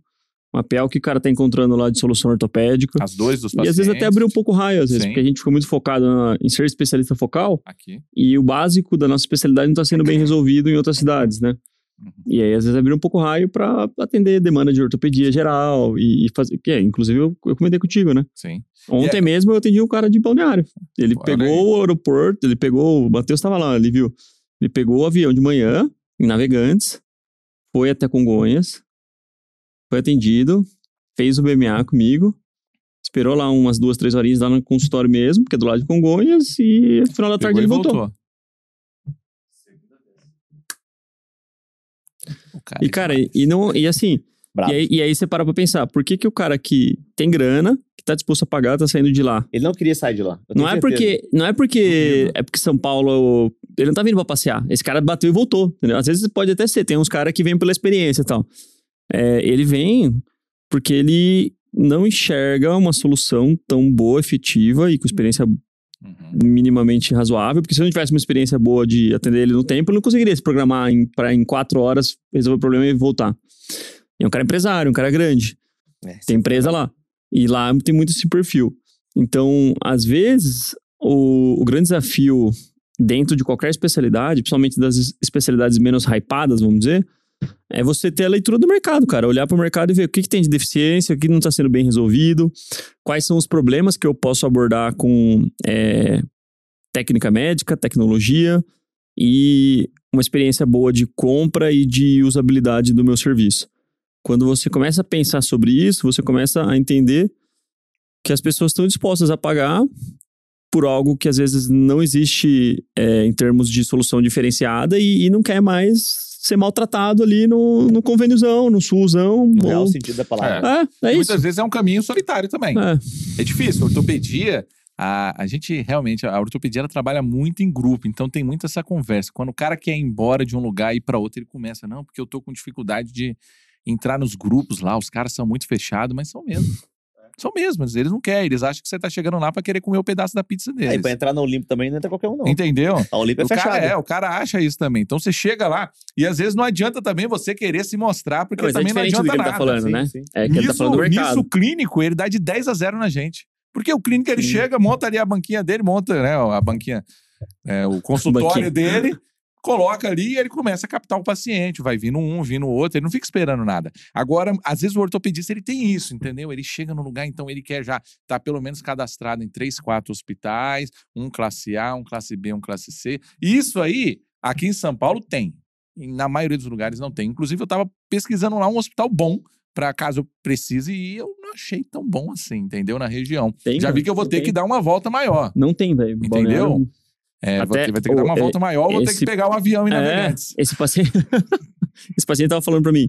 mapear o que o cara tá encontrando lá de solução ortopédica. as dores dos E pacientes. às vezes até abrir um pouco raio, às vezes, Sim. porque a gente ficou muito focado na- em ser especialista focal Aqui. e o básico da nossa especialidade não está sendo bem resolvido em outras cidades, né? Uhum. E aí, às vezes, abrir um pouco raio para atender demanda de ortopedia geral e, e fazer. Que é, inclusive, eu, eu comentei contigo, né? Sim. Ontem é- mesmo eu atendi um cara de balneário. Ele Olha pegou aí. o aeroporto, ele pegou. O Matheus estava lá, ele viu. Ele pegou o avião de manhã, em Navegantes, foi até Congonhas, foi atendido, fez o BMA comigo, esperou lá umas duas, três horinhas lá no consultório mesmo, que é do lado de Congonhas, e no final da tarde Pegou ele voltou. O cara E, é cara, e, e não, e assim, e aí, e aí você para pra pensar, por que, que o cara que tem grana, que tá disposto a pagar, tá saindo de lá? Ele não queria sair de lá. tenho Não é porque, não é porque é porque São Paulo ele não tá vindo pra passear. Esse cara bateu e voltou, entendeu? Às vezes pode até ser, tem uns caras que vêm pela experiência e tal. É, ele vem porque ele não enxerga uma solução tão boa, efetiva e com experiência Uhum. minimamente razoável, porque se eu não tivesse uma experiência boa de atender ele no tempo, eu não conseguiria se programar em, pra em quatro horas resolver o problema e voltar. E é um cara empresário, um cara grande É, tem empresa lá. E lá tem muito esse perfil. Então, às vezes, o, o grande desafio dentro de qualquer especialidade, principalmente das es- especialidades menos hypadas, vamos dizer, é você ter a leitura do mercado, cara. Olhar para o mercado e ver o que, que tem de deficiência, o que não está sendo bem resolvido, quais são os problemas que eu posso abordar com é, técnica médica, tecnologia e uma experiência boa de compra e de usabilidade do meu serviço. Quando você começa a pensar sobre isso, você começa a entender que as pessoas estão dispostas a pagar por algo que às vezes não existe é, em termos de solução diferenciada e, e não quer mais ser maltratado ali no, no convêniozão, no SUSão. No ou- real sentido da palavra. É, é isso. Muitas vezes é um caminho solitário também. É. É difícil. A ortopedia, a, a gente realmente, a ortopedia ela trabalha muito em grupo, então tem muito essa conversa. Quando o cara quer ir embora de um lugar e ir para outro, ele começa, não, porque eu tô com dificuldade de entrar nos grupos lá, os caras são muito fechados, mas são mesmo. São mesmo, eles não querem, eles acham que você tá chegando lá para querer comer o pedaço da pizza Aí deles. pra entrar na Olimpo também não entra qualquer um, não. Entendeu? A Olimpo é o cara fechada. é, o cara acha isso também. Então você chega lá e às vezes não adianta também você querer se mostrar, porque Mas é também não diferente do adianta que ele tá nada. falando, né? sim. É que ele tá falando do mercado. nisso, o clínico, ele dá de 10 a 0 na gente. Porque o clínico, ele Sim. chega, monta ali a banquinha dele, monta né, a banquinha, é, o consultório Banquinha. dele, coloca ali e ele começa a captar o paciente. Vai vindo um, vindo outro, ele não fica esperando nada. Agora, às vezes o ortopedista, ele tem isso, entendeu? Ele chega no lugar, então ele quer já estar tá pelo menos cadastrado em três, quatro hospitais, um classe A, um classe B, um classe C. Isso aí, aqui em São Paulo, tem. Na maioria dos lugares não tem. Inclusive, eu estava pesquisando lá um hospital bom para caso eu precise e eu não achei tão bom assim, entendeu? Na região. Tem, Já cara, vi que eu vou ter tem. que dar uma volta maior. Não tem, velho. Entendeu? Balneário- É, Até ter, vai ter que dar uma o- volta maior, vou ter esse- que pegar um avião em É, Navegantes. esse paciente. *laughs* esse paciente tava falando pra mim.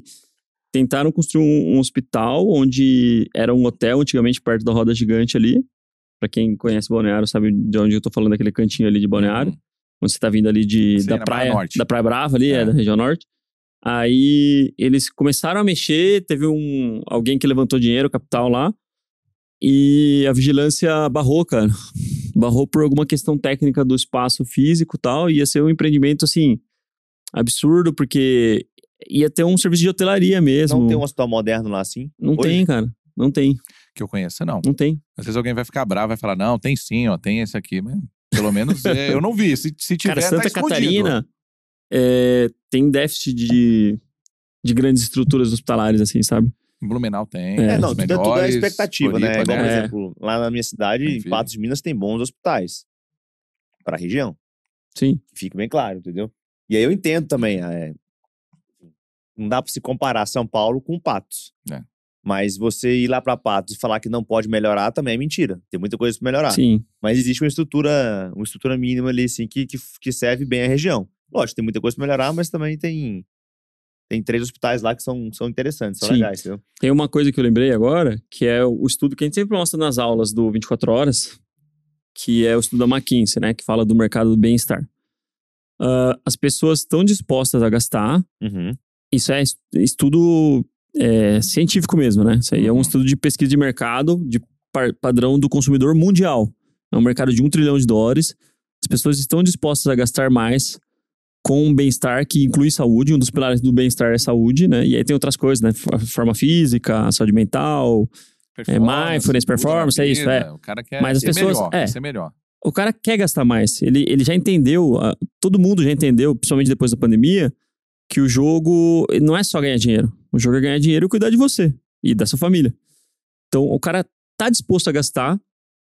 tentaram construir um, um hospital onde era um hotel antigamente perto da roda gigante ali. Pra quem conhece Balneário sabe de onde eu tô falando, aquele cantinho ali de Balneário. Uhum. Onde você tá vindo ali de, Sei, da praia, Praia da Praia Brava ali, é. É. da região norte. Aí eles começaram a mexer, teve um alguém que levantou dinheiro, capital lá, e a vigilância barrou, cara. Barrou por alguma questão técnica do espaço físico e tal, ia ser um empreendimento assim absurdo porque ia ter um serviço de hotelaria mesmo. Não tem um hospital moderno lá assim? Não Hoje? tem, cara. Não tem, Que eu conheça, não. não tem. Às vezes alguém vai ficar bravo, vai falar, não, tem sim, ó, tem esse aqui. Mas pelo menos é, eu não vi. Se, se tiver, Cara, tá Santa escondido. Catarina é, tem déficit de, de grandes estruturas hospitalares, assim, sabe? Em Blumenau tem. É, não, tudo é, tudo é melhores, expectativa, né? Floripa, Igual, por exemplo, lá na minha cidade, em Enfim. Patos de Minas, tem bons hospitais. Pra região. Sim. Que fique bem claro, entendeu? E aí eu entendo também. é, não dá pra se comparar São Paulo com Patos. É. Mas você ir lá pra Patos e falar que não pode melhorar também é mentira. Tem muita coisa pra melhorar. Sim. Mas existe uma estrutura, uma estrutura mínima ali, assim, que, que, que serve bem a região. Lógico, tem muita coisa pra melhorar, mas também tem, tem três hospitais lá que são, são interessantes, são Sim. legais, entendeu? Tem uma coisa que eu lembrei agora, que é o estudo que a gente sempre mostra nas aulas do 24 Horas, que é o estudo da McKinsey, né? Que fala do mercado do bem-estar. Ah, as pessoas estão dispostas a gastar, Uhum. isso é es- estudo é, científico mesmo, né? Isso aí é um Uhum. estudo de pesquisa de mercado, de par- padrão do consumidor mundial. É um mercado de um trilhão de dólares. As pessoas estão dispostas a gastar mais com um bem-estar que inclui saúde. Um dos pilares do bem-estar é saúde, né? E aí tem outras coisas, né? Forma física, saúde mental. Performance, mindfulness, performance, uso da é isso, vida, O cara quer Mas as pessoas- melhor, é. melhor. O cara quer gastar mais. Ele, ele já entendeu, ah, todo mundo já entendeu, principalmente depois da pandemia, que o jogo não é só ganhar dinheiro. O jogo é ganhar dinheiro e cuidar de você e da sua família. Então, o cara tá disposto a gastar,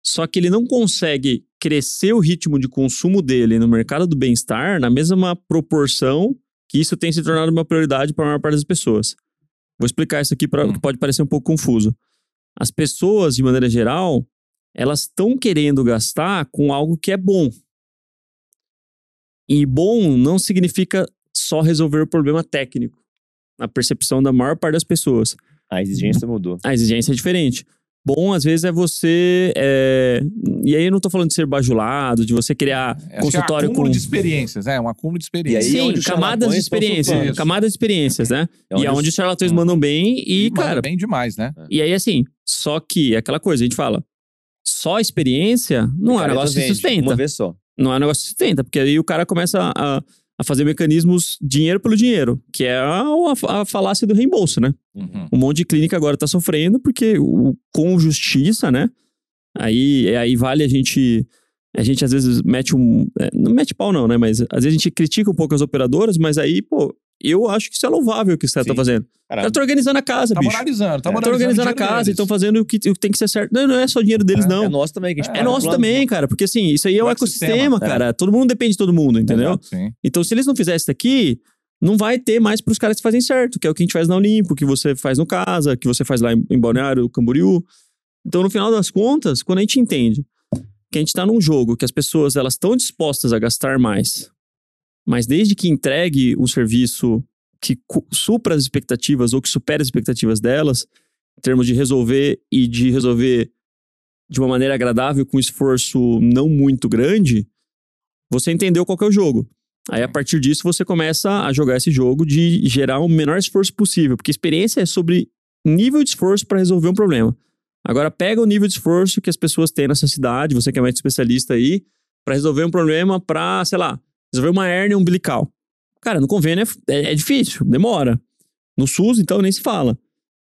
só que ele não consegue crescer o ritmo de consumo dele no mercado do bem-estar na mesma proporção que isso tem se tornado uma prioridade para a maior parte das pessoas. Vou explicar isso aqui para Hum. que pode parecer um pouco confuso. As pessoas, de maneira geral, elas estão querendo gastar com algo que é bom. E bom não significa só resolver o problema técnico, na percepção da maior parte das pessoas. A exigência mudou. A exigência é diferente. Bom, às vezes, é você. é, E aí eu não tô falando de ser bajulado, de você criar Acho que é consultório acúmulo com. de experiências, é, um acúmulo de experiências. é Sim, onde os camadas de charlatões estão experiência. surfando. Camadas de experiências, né? É e aonde os charlatões Hum. mandam bem e, Manda cara. bem demais, né? E aí, assim, só que é aquela coisa, a gente fala, só experiência não é um negócio que sustenta. Uma vez só. Não é um negócio que sustenta, porque aí o cara começa a, a fazer mecanismos dinheiro pelo dinheiro, que é a, a, falácia do reembolso, né? Uhum. Um monte de clínica agora tá sofrendo, porque o, com justiça, né? Aí, aí vale a gente. A gente às vezes mete um. é, Não mete pau, não, né? Mas às vezes a gente critica um pouco as operadoras, mas aí, pô, eu acho que isso é louvável o que os caras estão fazendo. Os Cara, caras estão organizando a casa, Tá bicho. moralizando, tá É. Estão moralizando. organizando a casa, deles. estão fazendo o que, o que tem que ser certo. Não, não é só o dinheiro deles, É, não. é nosso também, que a gente É É nosso plano. também, cara, porque assim, isso aí é O o ecossistema, é. cara. Todo mundo depende de todo mundo, entendeu? Exato, sim. Então, se eles não fizessem isso daqui, não vai ter mais pros caras que fazem certo, que é o que a gente faz na Olimpo, que você faz no Casa, que você faz lá em, em Balneário, Camboriú. Então, no final das contas, quando a gente entende que a gente tá num jogo que as pessoas elas estão dispostas a gastar mais, mas desde que entregue um serviço que supra as expectativas ou que supere as expectativas delas, em termos de resolver e de resolver de uma maneira agradável, com esforço não muito grande, você entendeu qual é o jogo. Aí, a partir disso, você começa a jogar esse jogo de gerar o menor esforço possível, porque experiência é sobre nível de esforço para resolver um problema. Agora, pega o nível de esforço que as pessoas têm nessa cidade, você que é mais especialista aí, para resolver um problema para, sei lá, resolver uma hérnia umbilical. Cara, no convênio é, é- é difícil, demora. No SUS, então, nem se fala.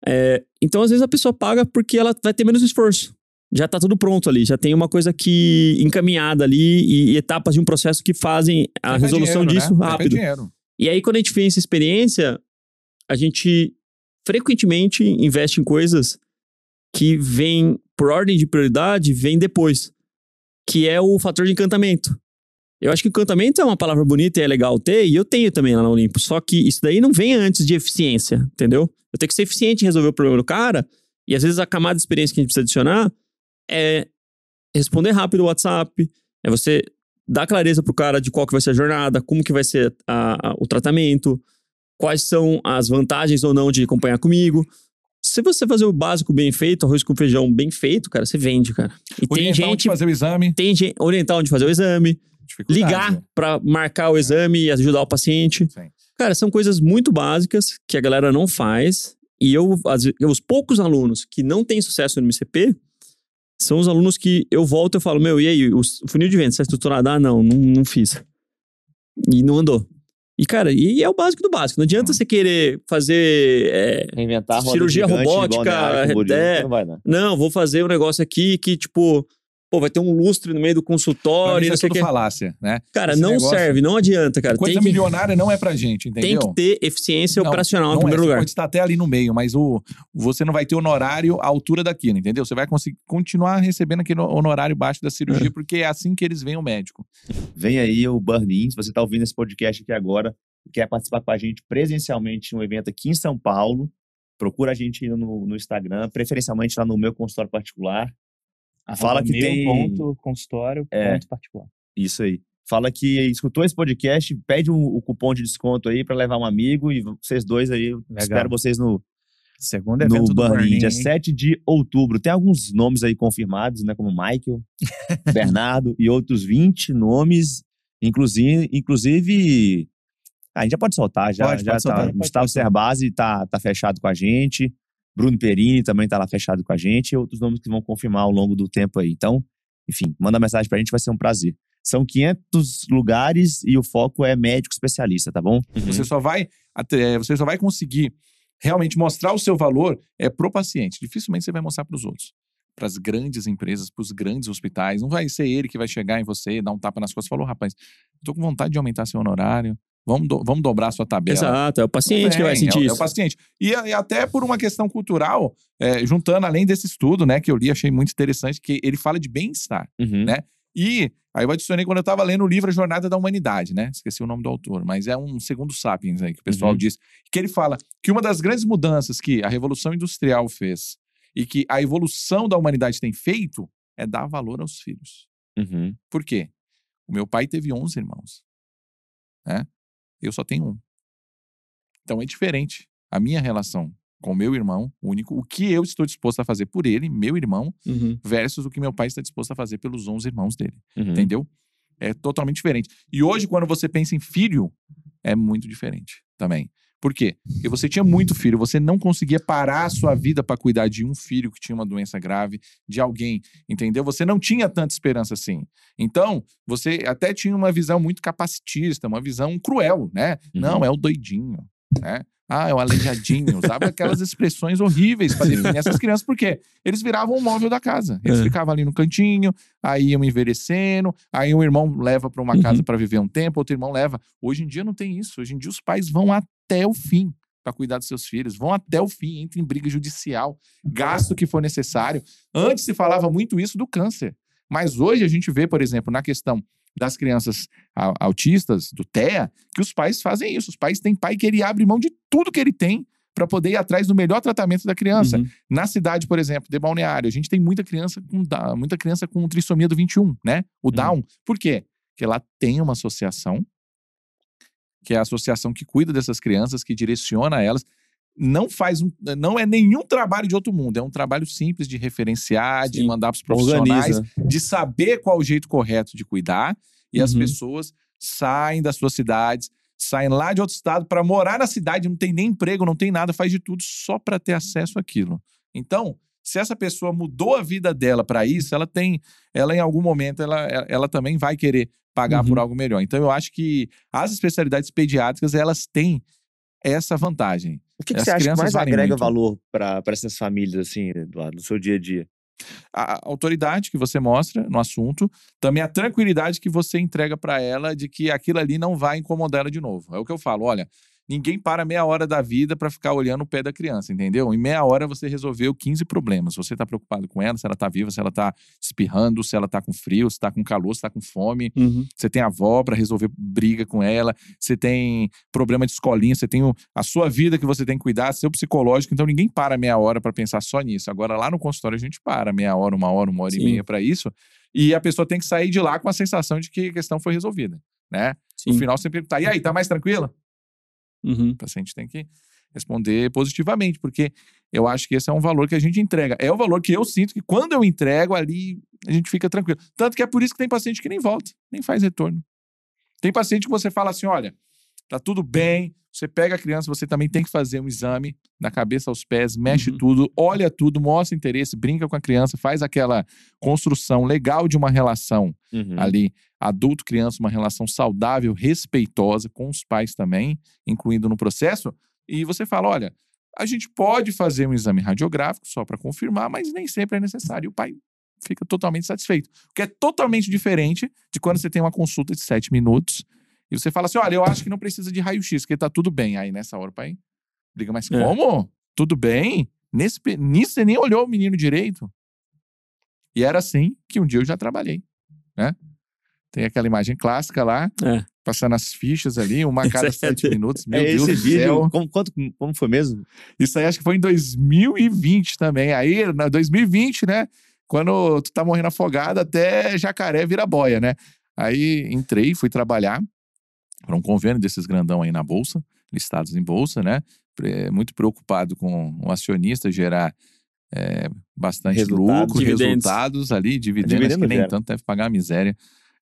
É, então, às vezes, a pessoa paga porque ela vai ter menos esforço. Já tá tudo pronto ali, já tem uma coisa que encaminhada ali e, e etapas de um processo que fazem a resolução dinheiro, disso né? Tempo é rápido. E aí, quando a gente fez essa experiência, a gente frequentemente investe em coisas que vêm, por ordem de prioridade, vem depois. Que é o fator de encantamento. Eu acho que encantamento é uma palavra bonita e é legal ter, e eu tenho também lá na Olimpo. Só que isso daí não vem antes de eficiência, entendeu? Eu tenho que ser eficiente em resolver o problema do cara, e às vezes a camada de experiência que a gente precisa adicionar é responder rápido o WhatsApp, é você dar clareza pro cara de qual que vai ser a jornada, como que vai ser a- a- o tratamento, quais são as vantagens ou não de acompanhar comigo. Se você fazer o básico bem feito, arroz com feijão bem feito, cara, você vende, cara. E tem Orientar onde gente, fazer o exame. tem gente orientar onde fazer o exame, ligar né? pra marcar o exame e ajudar o paciente. Sim. Cara, são coisas muito básicas que a galera não faz. E eu, ve- os poucos alunos que não têm sucesso no MCP são os alunos que eu volto e eu falo: Meu, e aí, o, funil de venda, você é estruturado? Ah, não, não, não fiz. E não andou. E, cara, e é o básico do básico. Não adianta você querer fazer. é, Reinventar a roda Cirurgia gigante, robótica, é. Não vai, não. não, vou fazer um negócio aqui que, tipo, pô, vai ter um lustre no meio do consultório, isso é tudo falácia, né? Cara, esse não negócio- serve, não adianta, cara. Coisa Tem que, milionária não é pra gente, entendeu? tem que ter eficiência Não, operacional em não é, primeiro você lugar. pode estar até ali no meio, mas o, você não vai ter honorário à altura daquilo, entendeu? Você vai conseguir continuar recebendo aquele honorário baixo da cirurgia, porque é assim que eles veem o médico. Vem aí o Burn-In, se você está ouvindo esse podcast aqui agora e quer participar com a gente presencialmente em um evento aqui em São Paulo, procura a gente aí no, no Instagram, preferencialmente lá no meu consultório particular. Fala que meu tem- ponto consultório, É. ponto particular. Isso aí. Fala que escutou esse podcast, pede um- o cupom de desconto aí para levar um amigo e vocês dois aí, Legal. espero vocês no, Segundo evento no do Burn-In, Burn-In, dia hein? 7 de outubro. Tem alguns nomes aí confirmados, né, como Michael, *laughs* Bernardo e outros 20 nomes, inclusive, inclusive a gente já pode soltar, já, Pode, já pode tá. soltar, Gustavo. Cerbasi tá, tá fechado com a gente, Bruno Perini também tá lá fechado com a gente, e outros nomes que vão confirmar ao longo do tempo aí. Então, enfim, manda mensagem pra gente, vai ser um prazer. São 500 lugares e o foco é médico especialista, tá bom? Você só vai até- você só vai conseguir realmente mostrar o seu valor é pro paciente. Dificilmente você vai mostrar para os outros. Para as grandes empresas, para os grandes hospitais. Não vai ser ele que vai chegar em você, dar um tapa nas costas e falar: "Ô, rapaz, tô com vontade de aumentar seu honorário. Vamos, do- vamos dobrar sua tabela. Exato, é o paciente que vai Vem, sentir é, isso. É o paciente. E, e até por uma questão cultural, é, juntando além desse estudo, né, que eu li, achei muito interessante, que ele fala de bem-estar. Uhum. Né? E aí eu adicionei quando eu estava lendo o livro A Jornada da Humanidade, né? Esqueci o nome do autor, mas é um segundo Sapiens aí que o pessoal Uhum. diz. Que ele fala que uma das grandes mudanças que a Revolução Industrial fez e que a evolução da humanidade tem feito é dar valor aos filhos. Uhum. Por quê? O meu pai teve 11 irmãos. Né? Eu só tenho um. Então é diferente. A minha relação com o meu irmão único, o que eu estou disposto a fazer por ele, meu irmão, Uhum. versus o que meu pai está disposto a fazer pelos 11 irmãos dele. Uhum. Entendeu? É totalmente diferente. E hoje, quando você pensa em filho, é muito diferente também. Por quê? Porque você tinha muito filho, você não conseguia parar a sua vida para cuidar de um filho que tinha uma doença grave, de alguém, entendeu? Você não tinha tanta esperança assim. Então, você até tinha uma visão muito capacitista, uma visão cruel, né? Uhum. Não, é o doidinho, né? Ah, é o aleijadinho. Usava aquelas expressões horríveis para definir essas crianças, porque eles viravam o móvel da casa. Eles É. ficavam ali no cantinho, aí iam envelhecendo, aí um irmão leva para uma Uhum. casa para viver um tempo, outro irmão leva. Hoje em dia não tem isso. Hoje em dia os pais vão até o fim para cuidar dos seus filhos, vão até o fim, entram em briga judicial, gasto o que for necessário. Antes se falava muito isso do câncer, mas hoje a gente vê, por exemplo, na questão das crianças autistas, do TEA, que os pais fazem isso. Os pais têm pai que ele abre mão de tudo que ele tem para poder ir atrás do melhor tratamento da criança. Uhum. Na cidade, por exemplo, de Balneário, a gente tem muita criança com muita criança com trissomia do 21, né? O Down. Por quê? Porque lá tem uma associação, que é a associação que cuida dessas crianças, que direciona elas. Não faz um, não é nenhum trabalho de outro mundo, é um trabalho simples de referenciar, de Sim. mandar para os profissionais, Organiza. de saber qual o jeito correto de cuidar, e as Uhum. pessoas saem das suas cidades, saem lá de outro estado para morar na cidade, não tem nem emprego, não tem nada, faz de tudo só para ter acesso àquilo. Então, se essa pessoa mudou a vida dela para isso, ela tem, ela em algum momento ela, ela, também vai querer pagar por Uhum. algo melhor. Então, eu acho que as especialidades elas têm essa vantagem. O que, que você acha que mais agrega muito. valor para essas famílias, assim, Eduardo, no seu dia a dia? a a autoridade que você mostra no assunto, também a tranquilidade que você entrega para ela de que aquilo ali não vai incomodar ela de novo. É o que eu falo, olha, ninguém para meia hora da vida para ficar olhando o pé da criança, entendeu? Em meia hora você resolveu 15 problemas. Você está preocupado com ela, se ela está viva, se ela está espirrando, se ela está com frio, se está com calor, se está com fome. Uhum. Você tem a avó para resolver briga com ela, você tem problema de escolinha, você tem a sua vida que você tem que cuidar, seu psicológico. Então ninguém para meia hora para pensar só nisso. Agora lá no consultório a gente para meia hora, uma hora, uma hora e Sim. meia para isso. E a pessoa tem que sair de lá com a sensação de que a questão foi resolvida, né? Sim. No final você perguntar, e aí, tá mais tranquila? Uhum. O paciente tem que responder positivamente, porque eu acho que esse é um valor que a gente entrega. É o valor que eu sinto que quando eu entrego ali, a gente fica tranquilo. Tanto que é por isso que tem paciente que nem volta, nem faz retorno. Tem paciente que você fala assim: olha, tá tudo bem, você pega a criança, você também tem que fazer um exame da cabeça aos pés, mexe Uhum. tudo, olha tudo, mostra interesse, brinca com a criança, faz aquela construção legal de uma relação Uhum. ali, adulto-criança, uma relação saudável, respeitosa com os pais também, incluindo no processo. E você fala: olha, a gente pode fazer um exame radiográfico só para confirmar, mas nem sempre é necessário. E o pai fica totalmente satisfeito. O que é totalmente diferente de quando você tem uma consulta de sete minutos e você fala assim: olha, eu acho que não precisa de raio-x, porque tá tudo bem. Aí nessa hora o pai liga, mas É. como? Tudo bem? Nesse, nisso você nem olhou o menino direito. E era assim que um dia eu já trabalhei, né? Tem aquela imagem clássica lá, É. passando as fichas ali, uma a cada é sete minutos. Meu é Deus esse do vídeo. céu. Como, quanto, como foi mesmo? Isso aí acho que foi em 2020 também. Aí, na 2020, né? Quando tu tá morrendo afogado, até jacaré vira boia, né? Aí entrei, fui trabalhar para um convênio desses grandão aí na bolsa, listados em bolsa, né? Muito preocupado com o acionista gerar é, bastante lucro, Dividendos. resultados ali, dividendos Dividendo que nem gera. tanto deve pagar a miséria.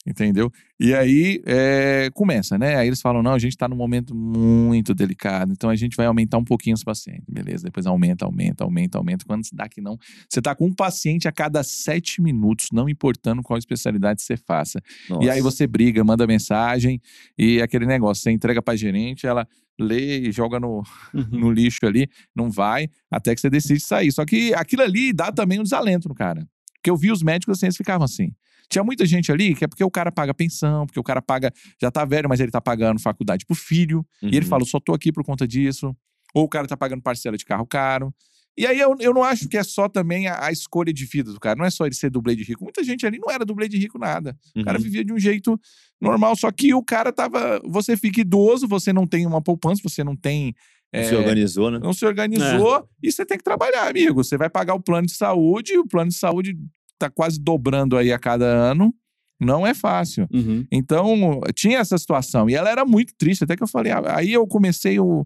Entendeu? E aí é, começa, né? Aí eles falam: não, a gente tá num momento muito delicado, então a gente vai aumentar um pouquinho os pacientes, beleza? Depois aumenta, aumenta, aumenta, aumenta. Quando dá que não, você tá com um paciente a cada sete minutos, não importando qual especialidade você faça. E aí você briga, manda mensagem e aquele negócio, você entrega pra gerente, ela lê e joga no, Uhum. no lixo ali, não vai, até que você decide sair. Só que aquilo ali dá também um desalento no cara. Porque eu vi os médicos assim, eles ficavam assim. Tinha muita gente ali que é porque o cara paga pensão, porque o cara paga, já tá velho, mas ele tá pagando faculdade pro filho. E ele Uhum. fala, só tô aqui por conta disso. Ou o cara tá pagando parcela de carro caro. E aí eu, eu não acho que é só também a, a escolha de vida do cara. Não é só ele ser dublê de rico. Muita gente ali não era dublê de rico nada. O cara Uhum. vivia de um jeito normal. Só que o cara tava. Você fica idoso, você não tem uma poupança, você não tem. Se é, organizou, né? não se organizou e você tem que trabalhar, amigo. Você vai pagar o plano de saúde, e o plano de saúde tá quase dobrando aí a cada ano. Não é fácil. Uhum. Então, tinha essa situação. E ela era muito triste, até que eu falei. ah, Aí eu comecei o.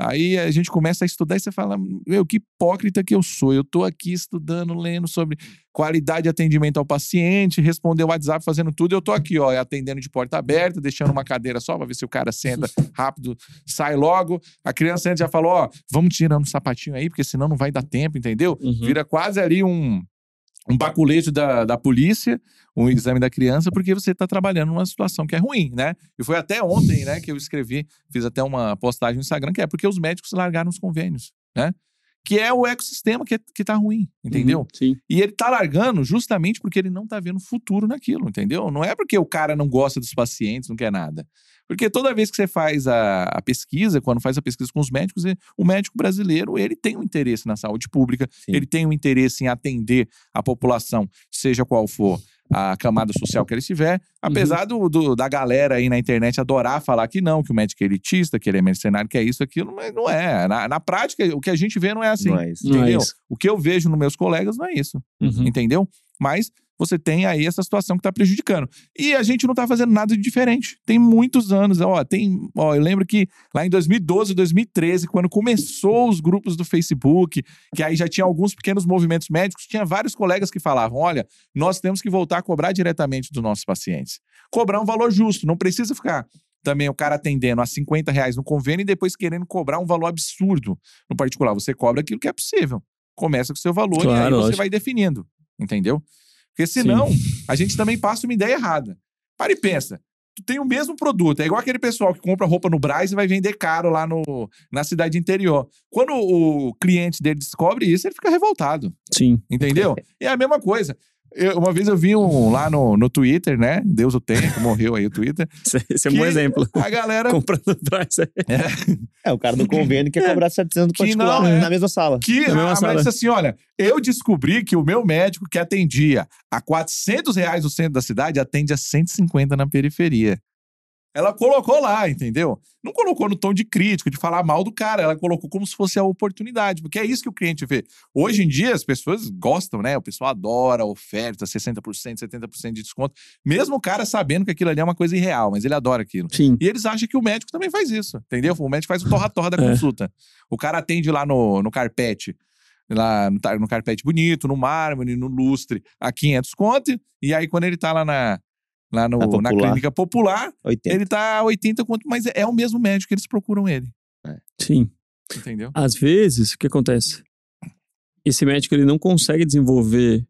Aí a gente começa a estudar e você fala, meu, que hipócrita que eu sou. Eu tô aqui estudando, lendo sobre qualidade de atendimento ao paciente, responder o WhatsApp, fazendo tudo. Eu tô aqui, ó, atendendo de porta aberta, deixando uma cadeira só pra ver se o cara senta *laughs* rápido, sai logo. A criança já falou, ó, vamos tirando o sapatinho aí, porque senão não vai dar tempo, entendeu? Uhum. Vira quase ali um, um baculejo da, da polícia, um exame da criança, porque você está trabalhando numa situação que é ruim, né? E foi até ontem, né, que eu escrevi, fiz até uma postagem no Instagram, que é porque os médicos largaram os convênios, né? Que é o ecossistema que, é, que tá ruim, entendeu? Uhum. Sim. E ele tá largando justamente porque ele não tá vendo futuro naquilo, entendeu? Não é porque o cara não gosta dos pacientes, não quer nada. Porque toda vez que você faz a, a pesquisa, quando faz a pesquisa com os médicos, o médico brasileiro, ele tem um interesse na saúde pública, Sim. ele tem um interesse em atender a população, seja qual for a camada social que ele estiver, apesar do, do- da galera aí na internet adorar falar que não, que o médico é elitista, que ele é mercenário, que é isso, aquilo, mas não é. Na, na prática, o que a gente vê não é assim. Não é isso. Não é Entendeu? isso. O que eu vejo nos meus colegas não é isso Uhum. entendeu? Mas você tem aí essa situação que está prejudicando. E a gente não está fazendo nada de diferente. Tem muitos anos, ó, tem, ó, eu lembro que lá em 2012, 2013, quando começou os grupos do Facebook, que aí já tinha alguns pequenos movimentos médicos, tinha vários colegas que falavam, olha, nós temos que voltar a cobrar diretamente dos nossos pacientes. Cobrar um valor justo, não precisa ficar também o cara atendendo a 50 reais no convênio e depois querendo cobrar um valor absurdo no particular. Você cobra aquilo que é possível. Começa com o seu valor e aí Claro, você lógico. vai definindo. Entendeu? Porque senão, a gente também passa uma ideia errada. Para e pensa. Tu tem o mesmo produto. É igual aquele pessoal que compra roupa no Braz e vai vender caro lá no, na cidade interior. Quando o cliente dele descobre isso, ele fica revoltado. Sim. Entendeu? E é a mesma coisa. Eu- uma vez eu vi um lá no, no Twitter, né? Deus o tenha, que morreu aí o Twitter. *laughs* Esse, é um bom Que- exemplo. A galera *laughs* Comprando praça. É, o cara do convênio quer cobrar 700 do Que particular não, é. na mesma sala. Que Na mesma a sala. disse assim: olha, eu descobri que o meu médico que atendia a 400 reais no centro da cidade atende a 150 na periferia. Ela colocou lá, entendeu? Não colocou no tom de crítico, de falar mal do cara. Ela colocou como se fosse a oportunidade, porque é isso que o cliente vê. Hoje em dia, as pessoas gostam, né? O pessoal adora oferta, 60%, 70% de desconto. Mesmo o cara sabendo que aquilo ali é uma coisa irreal, mas ele adora aquilo. Sim. E eles acham que o médico também faz isso, entendeu? O médico faz o torra-torra da *laughs* É. consulta. O cara atende lá no, no carpete, lá no, no carpete bonito, no mármore, no lustre, a 500 conto. E aí, quando ele tá lá na, lá no, Na na, popular. clínica popular, 80. ele tá a 80 conto, mas é o mesmo médico que eles procuram ele, Sim. entendeu? Às vezes, o que acontece? Esse médico ele não consegue desenvolver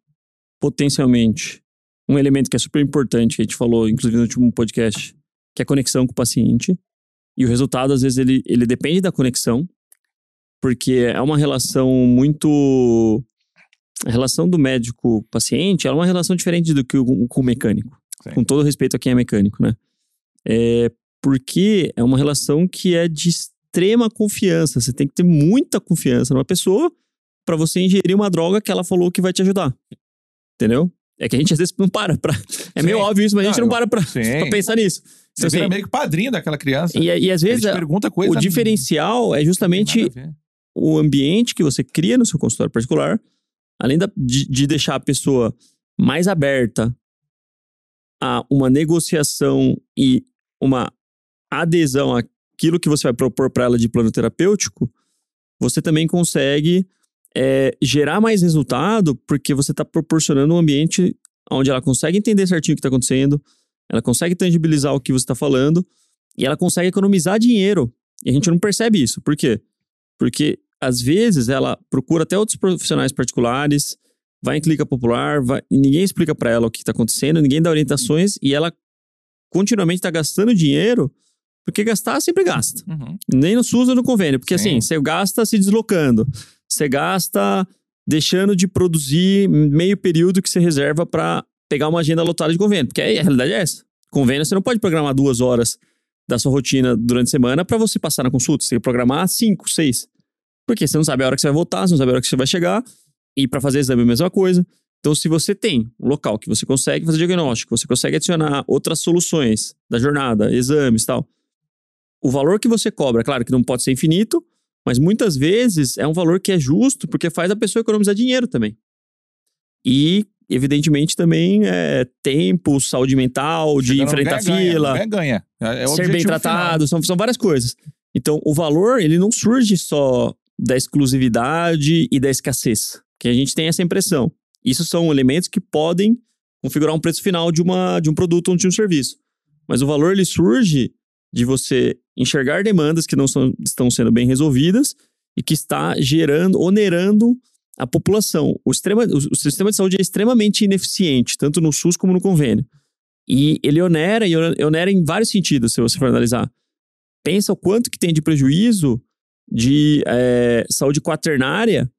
potencialmente um elemento que é super importante, que a gente falou, inclusive no último podcast, que é a conexão com o paciente. E o resultado, às vezes, ele, ele depende da conexão, porque é uma relação muito. A relação do médico-paciente é uma relação diferente do que o, com o mecânico. Sim. Com todo respeito a quem é mecânico, né? É porque é uma relação que é de extrema confiança. Você tem que ter muita confiança numa pessoa para você ingerir uma droga que ela falou que vai te ajudar. Entendeu? É que a gente às vezes não para pra. *laughs* É Sim. meio óbvio isso, mas a gente Não, não para pra, pra pensar nisso. Você Então, assim, meio que padrinho daquela criança. e, e às vezes te pergunta coisa. o diferencial é não justamente a o ambiente que você cria no seu consultório particular, além da- de, de deixar a pessoa mais aberta a uma negociação e uma adesão àquilo que você vai propor para ela de plano terapêutico, você também consegue é, gerar mais resultado porque você está proporcionando um ambiente onde ela consegue entender certinho o que está acontecendo, ela consegue tangibilizar o que você está falando e ela consegue economizar dinheiro. E a gente não percebe isso. Por quê? Porque às vezes ela procura até outros profissionais particulares, vai em clínica popular, vai- ninguém explica para ela o que está acontecendo, ninguém dá orientações e ela continuamente está gastando dinheiro, porque gastar sempre gasta. Uhum. Nem no SUS ou no convênio, porque Sim. assim, você gasta se deslocando, você gasta deixando de produzir meio período que você reserva para pegar uma agenda lotada de convênio, porque aí a realidade é essa. Convênio você não pode programar duas horas da sua rotina durante a semana para você passar na consulta, você tem que programar cinco, seis. Porque você não sabe a hora que você vai voltar, você não sabe a hora que você vai chegar, e para fazer exame é a mesma coisa. Então, se você tem um local que você consegue fazer diagnóstico, você consegue adicionar outras soluções da jornada, exames e tal, o valor que você cobra, claro que não pode ser infinito, mas muitas vezes é um valor que é justo porque faz a pessoa economizar dinheiro também. E, evidentemente, também é tempo, saúde mental, de enfrentar ganha-ganha, fila, Ganha-ganha. É, é o ser bem tratado, são, são várias coisas. Então, o valor, ele não surge só da exclusividade e da escassez, que a gente tem essa impressão. Isso são elementos que podem configurar um preço final de, uma, de um produto ou de um serviço. Mas o valor, ele surge de você enxergar demandas que não são, estão sendo bem resolvidas e que está gerando, onerando a população. O, extrema, o, o sistema de saúde é extremamente ineficiente, tanto no SUS como no convênio. E ele onera, e onera em vários sentidos, se você for analisar. Pensa o quanto que tem de prejuízo de é, saúde quaternária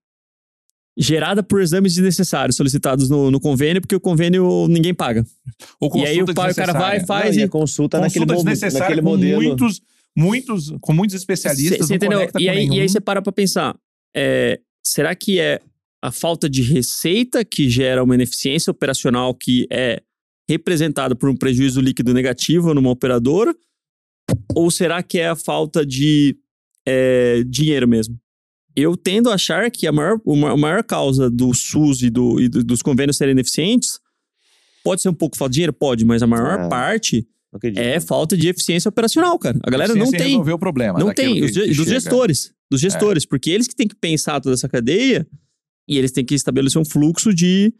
gerada por exames desnecessários solicitados no, no convênio, porque o convênio ninguém paga. Ou E aí o, pai, o cara vai, faz Não, e e a consulta, naquele, Consulta mo- desnecessária naquele com modelo. muitos, muitos, com muitos especialistas, Você entendeu? E com aí, e aí você para pra pensar: é, será que é a falta de receita que gera uma ineficiência operacional que é representada por um prejuízo líquido negativo numa operadora? Ou será que é a falta de é, dinheiro mesmo? Eu tendo a achar que a maior, a maior causa do SUS e, do- e do- dos convênios serem ineficientes pode ser um pouco falta de dinheiro? Pode, mas a maior Ah, parte é falta de eficiência operacional, cara. A galera não tem. resolver o problema. Não daquilo tem, que- os, dos chega. É. gestores. Dos gestores, porque eles que têm que pensar toda essa cadeia e eles têm que estabelecer um fluxo de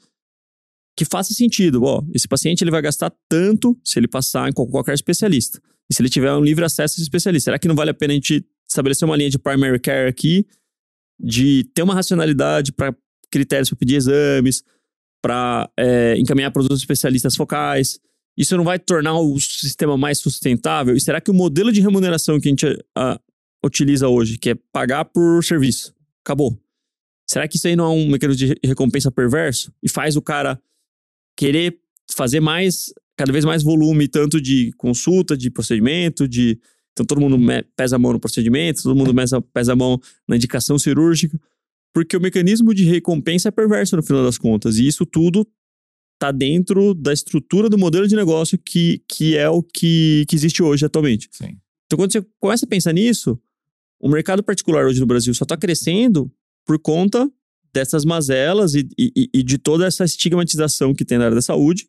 que faça sentido. Ó, esse paciente ele vai gastar tanto se ele passar em qual- qualquer especialista. E se ele tiver um livre acesso a esse especialista, será que não vale a pena a gente estabelecer uma linha de primary care aqui, de ter uma racionalidade para critérios para pedir exames, para encaminhar para os outros especialistas focais? Isso não vai tornar o sistema mais sustentável? E será que o modelo de remuneração que a gente ah, utiliza hoje, que é pagar por serviço, acabou? Será que isso aí não é um mecanismo de recompensa perverso? E faz o cara querer fazer mais, cada vez mais volume, tanto de consulta, de procedimento, de. Então todo mundo pesa a mão no procedimento, todo mundo pesa, a mão na indicação cirúrgica, porque o mecanismo de recompensa é perverso no final das contas. E isso tudo tá dentro da estrutura do modelo de negócio que, que é o que, que existe hoje atualmente. Sim. Então, quando você começa a pensar nisso, o mercado particular hoje no Brasil só está crescendo por conta dessas mazelas e, e, e de toda essa estigmatização que tem na área da saúde.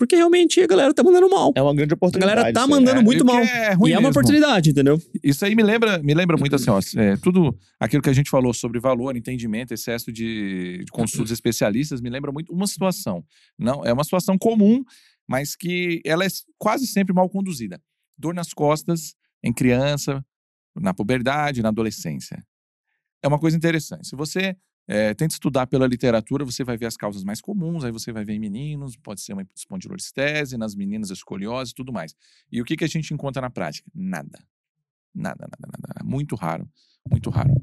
Porque realmente a galera tá mandando mal. É uma grande A oportunidade. galera tá mandando É, muito mal. É ruim e é uma mesmo. oportunidade, entendeu? Isso aí me lembra, me lembra muito assim, ó, é, tudo aquilo que a gente falou sobre valor, entendimento, excesso de, de consultas especialistas, me lembra muito uma situação. Não, é uma situação comum, mas que ela é quase sempre mal conduzida. Dor nas costas em criança, na puberdade, na adolescência. É uma coisa interessante. Se você é, tenta estudar pela literatura, você vai ver as causas mais comuns, aí você vai ver em meninos, pode ser uma espondilolistese, nas meninas escoliose e tudo mais. E o que, que a gente encontra na prática? Nada. Nada, nada, nada. Muito raro. Muito raro.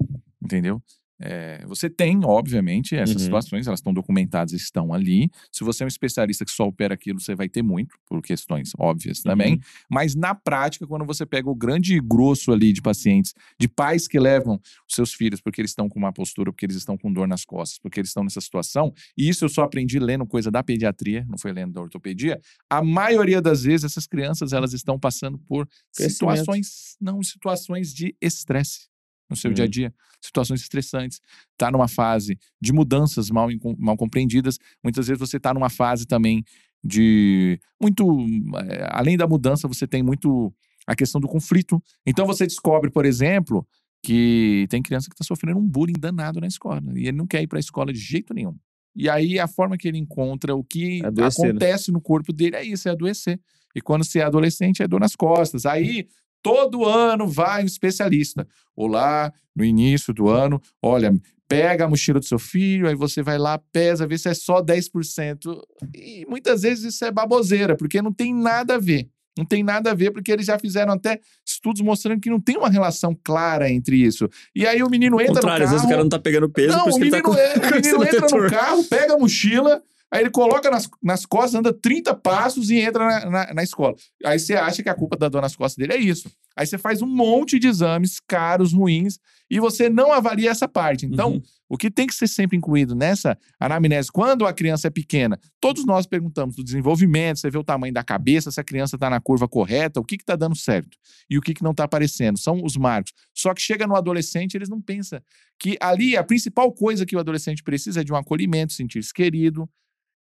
Entendeu? É, você tem, obviamente, essas Uhum. situações, elas estão documentadas, estão ali. Se você é um especialista que só opera aquilo, você vai ter muito, por questões óbvias também. Uhum. Mas na prática, quando você pega o grande grosso ali de pacientes, de pais que levam os seus filhos porque eles estão com uma postura, porque eles estão com dor nas costas, porque eles estão nessa situação, e isso eu só aprendi lendo coisa da pediatria, não foi lendo da ortopedia, a maioria das vezes essas crianças elas estão passando por situações, não, situações de estresse no seu Uhum. dia a dia, situações estressantes, tá numa fase de mudanças mal, mal compreendidas, muitas vezes você tá numa fase também de muito, eh, além da mudança, você tem muito a questão do conflito. Então você descobre, por exemplo, que tem criança que está sofrendo um bullying danado na escola e ele não quer ir para a escola de jeito nenhum. E aí a forma que ele encontra o que Adoecer, né? acontece no corpo dele é isso, é adoecer. E quando você é adolescente, é dor nas costas. Aí todo ano vai um especialista. Olá, no início do ano, olha, pega a mochila do seu filho, aí você vai lá, pesa, vê se é só 10%. E muitas vezes isso é baboseira, porque não tem nada a ver. Não tem nada a ver, porque eles já fizeram até estudos mostrando que não tem uma relação clara entre isso. E aí o menino entra no às vezes o carro, cara não tá pegando peso, não, o tá menino, com... é- o *laughs* menino entra no carro, pega a mochila, aí ele coloca nas, nas costas, anda 30 passos e entra na, na, na escola. Aí você acha que a culpa da dor nas costas dele é isso. Aí você faz um monte de exames caros, ruins, e você não avalia essa parte. Então, Uhum. o que tem que ser sempre incluído nessa anamnese, quando a criança é pequena, todos nós perguntamos do desenvolvimento, você vê o tamanho da cabeça, se a criança está na curva correta, o que está dando certo e o que, que não está aparecendo. São os marcos. Só que chega no adolescente, eles não pensam que ali a principal coisa que o adolescente precisa é de um acolhimento, sentir-se querido.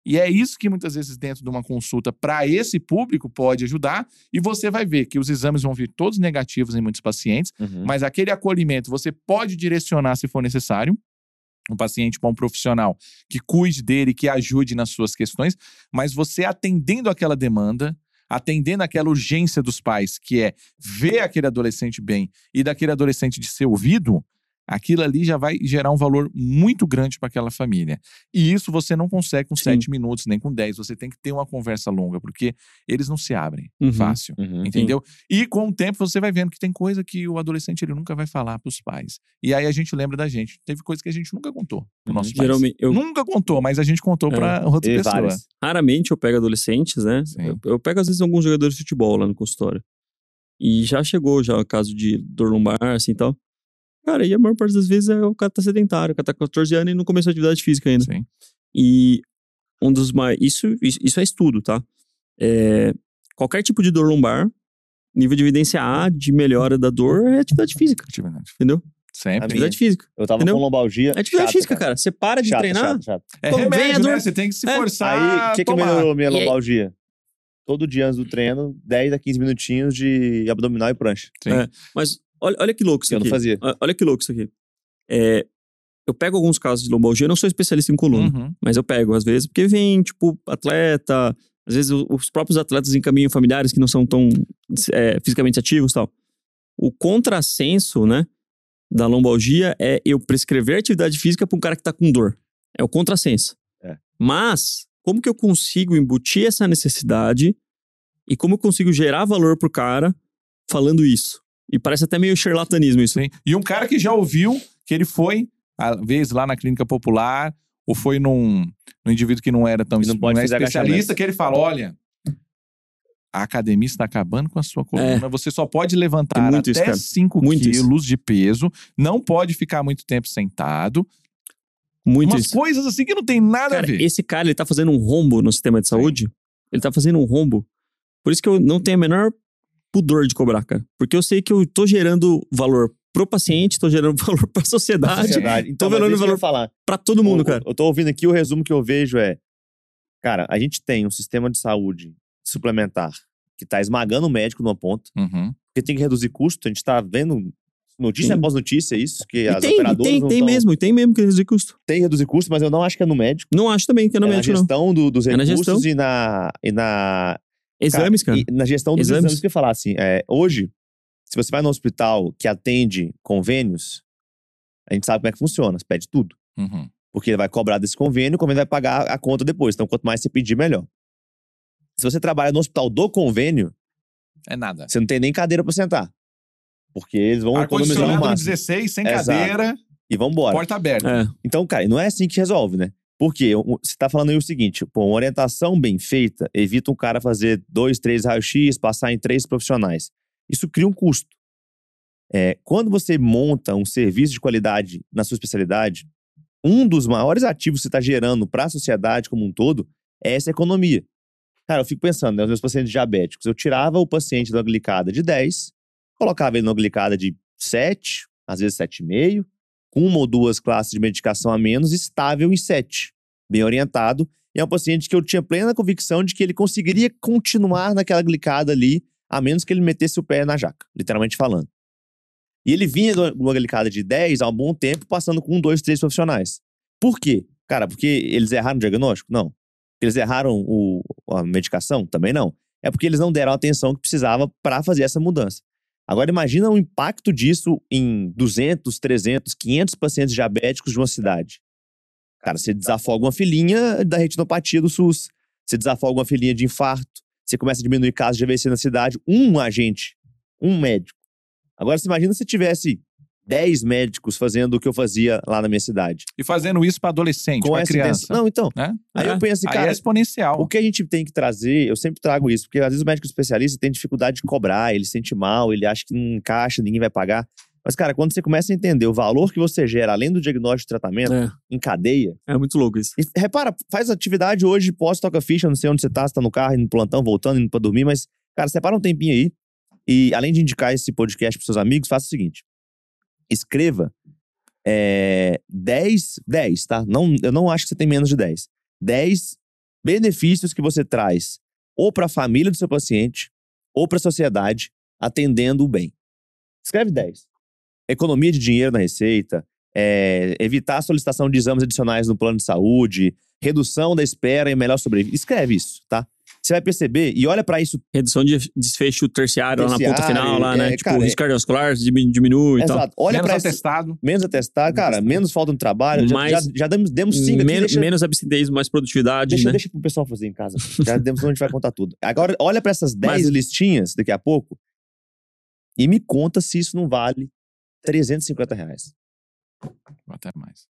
E é isso que muitas vezes dentro de uma consulta para esse público pode ajudar. E você vai ver que os exames vão vir todos negativos em muitos pacientes, Uhum. mas aquele acolhimento você pode direcionar se for necessário. Um paciente para um profissional que cuide dele, que ajude nas suas questões, mas você atendendo aquela demanda, atendendo aquela urgência dos pais, que é ver aquele adolescente bem e daquele adolescente de ser ouvido, aquilo ali já vai gerar um valor muito grande para aquela família. E isso você não consegue com Sim. sete minutos, nem com dez. Você tem que ter uma conversa longa, porque eles não se abrem Uhum. fácil. Uhum. Entendeu? E com o tempo você vai vendo que tem coisa que o adolescente ele nunca vai falar pros pais. E aí a gente lembra da gente. Teve coisa que a gente nunca contou pro Uhum. nosso pais. Geralmente, eu, Nunca contou, mas a gente contou É. pra outra pessoa. várias. raramente eu pego adolescentes, né? Sim. Eu, eu pego às vezes alguns jogadores de futebol lá no consultório. E já chegou já o caso de dor lombar, assim e tal. Cara, e a maior parte das vezes é o cara tá sedentário, o cara tá com 14 anos e não começou atividade física ainda. Sim. E um dos mais. Isso, isso, é estudo, tá? É, qualquer tipo de dor lombar, nível de evidência A de melhora da dor é atividade física, Atividade. entendeu? Sempre. A Atividade física. Eu tava Entendeu? com lombalgia. É atividade chata, física, cara. Você para de Chato, treinar. chato, chato. É remédio, dor- né? Você tem que se É. forçar Aí, a o que, que melhorou minha aí- lombalgia? Todo dia antes do treino, 10 a 15 minutinhos de abdominal e prancha. Sim. É. Mas olha, olha que louco isso Eu aqui. não fazia. Olha que louco isso aqui. É, eu pego alguns casos de lombalgia, eu não sou especialista em coluna, Uhum. mas eu pego às vezes, porque vem, tipo, atleta, às vezes os próprios atletas encaminham familiares que não são tão é, fisicamente ativos e tal. O contrassenso, né, da lombalgia é eu prescrever atividade física para um cara que tá com dor. É o contrassenso. É. Mas, como que eu consigo embutir essa necessidade e como eu consigo gerar valor pro cara falando isso? E parece até meio charlatanismo isso. Sim. E um cara que já ouviu que ele foi, às vezes, lá na clínica popular, ou foi num, num indivíduo que não era tão Que não pode é fazer especialista, que ele fala: olha. A academia está acabando com a sua coluna. Você só pode levantar isso, até cara. 5 Muito isso. quilos de peso. Não pode ficar muito tempo sentado. Muito Umas isso. coisas assim que não tem nada Cara, a ver. esse cara, ele tá fazendo um rombo no sistema de saúde. Ele tá fazendo um rombo. Por isso que eu não tenho a menor pudor de cobrar, cara. Porque eu sei que eu tô gerando valor pro paciente, tô gerando *laughs* valor pra sociedade, Sociedade. Então, Tô eu ia valor- falar. pra todo mundo, O- cara. Eu tô ouvindo aqui, o resumo que eu vejo é... Cara, a gente tem um sistema de saúde suplementar que tá esmagando o médico numa ponta, Uhum. porque tem que reduzir custo. A gente tá vendo notícia Sim. após notícia isso, que E as tem, e operadoras tem, não tem tão- mesmo, e tem mesmo que reduzir custo. Tem que reduzir custo, mas eu não acho que é no médico. Não acho também que é no é na médico, não. gestão do- dos É na recursos gestão. e na, e na Exames, cara. e na gestão dos Exames. exames. que eu falar assim, é, hoje, se você vai no hospital que atende convênios, a gente sabe como é que funciona, você pede tudo. Uhum. Porque ele vai cobrar desse convênio, o convênio vai pagar a conta depois. Então, quanto mais você pedir, melhor. Se você trabalha no hospital do convênio, É nada. você não tem nem cadeira pra sentar. Porque eles vão economizar o máximo. 16, sem Exato. cadeira, E vão embora. porta aberta. É. Então, cara, não é assim que resolve, né? Porque você tá falando aí o seguinte, pô, uma orientação bem feita evita um cara fazer dois, três raios-x, passar em três profissionais. Isso cria um custo. É, quando você monta um serviço de qualidade na sua especialidade, um dos maiores ativos que você está gerando para a sociedade como um todo é essa economia. Cara, eu fico pensando, né, os meus pacientes diabéticos, eu tirava o paciente da glicada de 10, colocava ele na glicada de 7, às vezes 7,5, com uma ou duas classes de medicação a menos, estável em 7, bem orientado. E é um paciente que eu tinha plena convicção de que ele conseguiria continuar naquela glicada ali, a menos que ele metesse o pé na jaca, literalmente falando. E ele vinha de uma glicada de 10 há um bom tempo, passando com um, dois, três profissionais. Por quê? Cara, porque eles erraram o diagnóstico? Não. Eles erraram o- a medicação? Também não. É porque eles não deram a atenção que precisava para fazer essa mudança. Agora imagina o impacto disso em 200, 300, 500 pacientes diabéticos de uma cidade. Cara, você desafoga uma filhinha da retinopatia do SUS. Você desafoga uma filhinha de infarto. Você começa a diminuir casos de AVC na cidade. Um agente, um médico. Agora você imagina se tivesse 10 médicos fazendo o que eu fazia lá na minha cidade. E fazendo isso para adolescente, Com essa criança. intenção. Não, então. Né? Aí É. eu penso, Aí cara, é exponencial. o que a gente tem que trazer, eu sempre trago isso, porque às vezes o médico especialista tem dificuldade de cobrar, ele se sente mal, ele acha que não encaixa, ninguém vai pagar. Mas, cara, quando você começa a entender o valor que você gera, além do diagnóstico e tratamento, É, em cadeia, é muito louco isso. e repara, faz atividade hoje, pós toca ficha, não sei onde você tá, você tá no carro, indo no plantão, voltando, indo pra dormir, mas, cara, separa um tempinho aí. E além de indicar esse podcast pros seus amigos, faça o seguinte: escreva é, 10, 10, tá? Não, eu não acho que você tem menos de 10. 10 benefícios que você traz ou para a família do seu paciente ou para a sociedade atendendo o bem. Escreve 10. Economia de dinheiro na receita, é, evitar a solicitação de exames adicionais no plano de saúde, redução da espera e melhor sobrevivência. Escreve isso, tá? Você vai perceber e olha para isso. Redução de desfecho terciário, lá na ponta Terciário, final, lá, né? é, tipo, cara, risco cardiovascular diminui, diminui e tal. Exato. Olha Menos para isso. atestado. Menos atestado, cara, menos falta no trabalho. Já- Mais- já, já, demos, demos cinco aqui, Men- deixa, Menos abstinência, mais produtividade, deixa, né? deixa pro pessoal fazer em casa. Já *laughs* demos onde a gente vai contar tudo. Agora, olha para essas 10 Mas- listinhas daqui a pouco e me conta se isso não vale 350 reais. Até mais.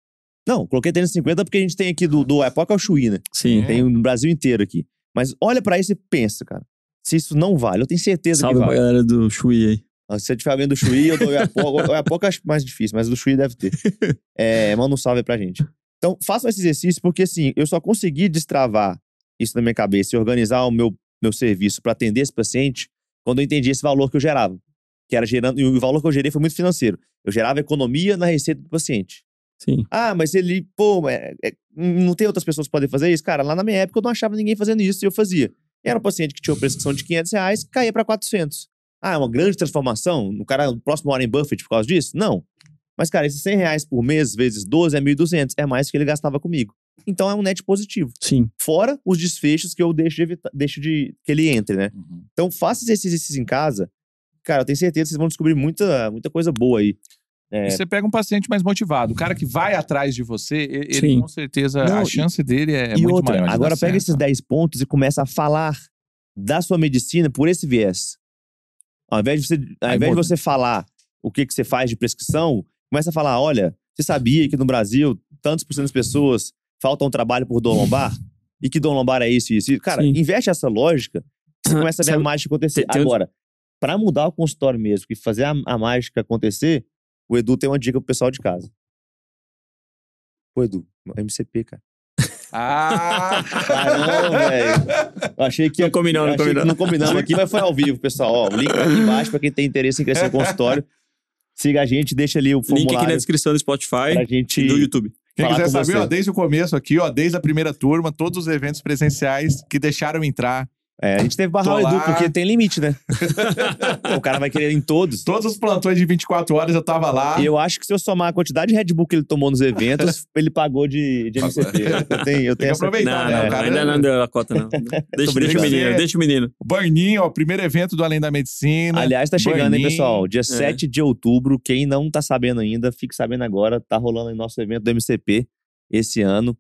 Não, coloquei 350 porque a gente tem aqui do, do Epoca ao Chuí, né? Sim. Tem no Brasil inteiro aqui. Mas olha pra isso e pensa, cara. Se isso não vale, eu tenho certeza Salve que pra vale. galera do Chui aí. Ah, Se você tiver alguém do Chuí, eu dou o Oiapoca. O eu acho mais difícil, mas o do Chuí deve ter. *laughs* É, manda um salve aí pra gente. Então, façam esse exercício, porque assim, eu só consegui destravar isso na minha cabeça e organizar o meu, meu serviço pra atender esse paciente quando eu entendi esse valor que eu gerava. Que era gerando. E o valor que eu gerei foi muito financeiro. Eu gerava economia na receita do paciente. Sim. Ah, mas ele, pô, é- é- não tem outras pessoas que podem fazer isso? Cara, lá na minha época eu não achava ninguém fazendo isso e eu fazia. Era um paciente que tinha uma prescrição de 500 reais, caía para 400. Ah, é uma grande transformação? O cara, o próximo Warren Buffett por causa disso? Não. Mas, cara, esses 100 reais por mês vezes 12 é 1.200. É mais que ele gastava comigo. Então é um net positivo. Sim. Fora os desfechos que eu deixo de evitar, deixo de que ele entre, né? Uhum. Então faça esses exercícios em casa. Cara, eu tenho certeza que vocês vão descobrir muita, muita coisa boa aí. É. E você pega um paciente mais motivado. O cara que vai atrás de você, e- ele Sim. com certeza, Não, a e- chance dele é, e muito outra, maior. agora pega certo. esses 10 pontos e começa a falar da sua medicina por esse viés. Ao invés de você, ao Aí invés de você falar o que, que você faz de prescrição, começa a falar: olha, você sabia que no Brasil tantos por cento das pessoas faltam trabalho por dor lombar? e que dor lombar é isso e isso? E, Cara, Sim. investe essa lógica, você começa a ver a Sabe- mágica acontecer. Agora, para mudar o consultório mesmo e fazer a, a mágica acontecer, o Edu tem uma dica pro pessoal de casa. O Edu. MCP, cara. Ah! Caramba, velho. Eu achei que Não combinou, não que não combinamos aqui, mas foi ao vivo, pessoal. Ó, o link tá aqui embaixo pra quem tem interesse em crescer o consultório. Siga a gente, deixa ali o Link aqui na formulário descrição do Spotify pra e gente do YouTube. Quem quiser saber, ó, desde o começo aqui, ó, desde a primeira turma, todos os eventos presenciais que deixaram entrar. É, a gente teve barrar o Edu, porque tem limite, né? *laughs* o cara vai querer em todos. Todos os plantões de 24 horas eu tava lá. E eu acho que se eu somar a quantidade de Red Bull que ele tomou nos eventos, *laughs* ele pagou de, de MCP. Eu tenho, eu *laughs* tenho essa... aproveitar, Não, né? não, o cara- ainda não deu a cota, não. Deixa, deixa o menino, deixa o menino. Burninho, ó, primeiro evento do Além da Medicina. Aliás, tá chegando, hein, Burninho. pessoal? É. Dia 7 de outubro. Quem não tá sabendo ainda, fique sabendo agora. Tá rolando aí nosso evento do MCP esse ano.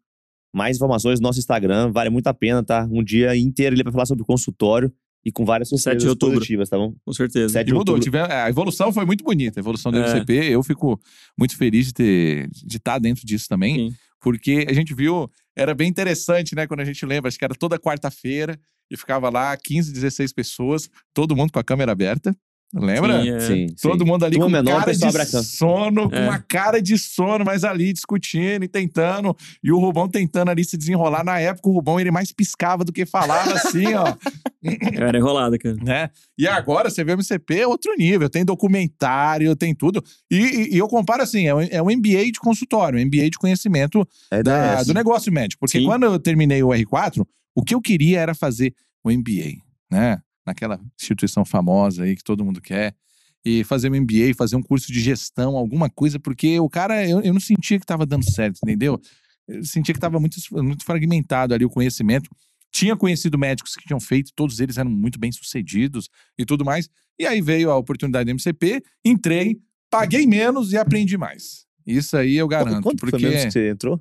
Mais informações no nosso Instagram. Vale muito a pena, tá? Um dia inteiro ali pra falar sobre o consultório e com várias 7 de surpresas outubro. positivas, tá bom? Com certeza. 7 E de mudou. outubro. Tive- a evolução foi muito bonita, a evolução do É. MCP. Eu fico muito feliz de ter de estar dentro disso também, Sim. porque a gente viu, era bem interessante, né? Quando a gente lembra, acho que era toda quarta-feira e ficava lá 15, 16 pessoas, todo mundo com a câmera aberta. Lembra? Sim, é. Sim, Todo sim. mundo ali Turma com menor, cara de abre a câmera. sono, com É. uma cara de sono, mas ali discutindo e tentando. E o Rubão tentando ali se desenrolar. Na época, o Rubão ele mais piscava do que falava, assim, ó. Eu *laughs* era enrolado, cara. né? E agora você vê o MCP é outro nível, tem documentário, tem tudo. E, e- e eu comparo assim, é um, é um MBA de consultório, um MBA de conhecimento é da- do negócio médico. Porque Sim. quando eu terminei o R4, o que eu queria era fazer o MBA, né? Naquela instituição famosa aí que todo mundo quer. E fazer um MBA, fazer um curso de gestão, alguma coisa, porque o cara, eu, eu não sentia que estava dando certo, entendeu? Eu sentia que estava muito, muito fragmentado ali o conhecimento. Tinha conhecido médicos que tinham feito, todos eles eram muito bem sucedidos e tudo mais. E aí veio a oportunidade do MCP, entrei, paguei menos e aprendi mais. Isso aí eu garanto. Quanto porque... foi mesmo que você entrou?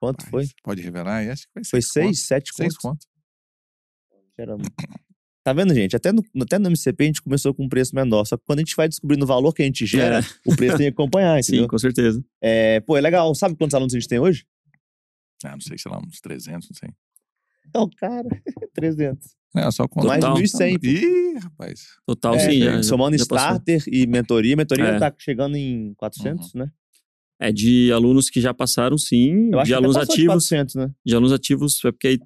Quanto Rapaz, foi? Pode revelar? Acho que Foi seis conto. seis, sete Seis contos? conto. Tá vendo, gente? Até no, até no MCP a gente começou com um preço menor. Só que quando a gente vai descobrindo o valor que a gente gera, É. o preço tem que acompanhar, *laughs* entendeu? Sim, com certeza. É, pô, é legal. Sabe quantos alunos a gente tem hoje? Ah, não sei, sei lá, uns 300, não sei. Não, cara, *laughs* 300. É, só conta. Mais de Total. 1.100. pô. Ih, rapaz. Total, É, sim. Já, somando já passou. starter e mentoria. Mentoria É. tá chegando em 400, né? É de alunos que já passaram, sim. Eu acho de alunos passou de ativos. 400, né? De alunos ativos, é porque aí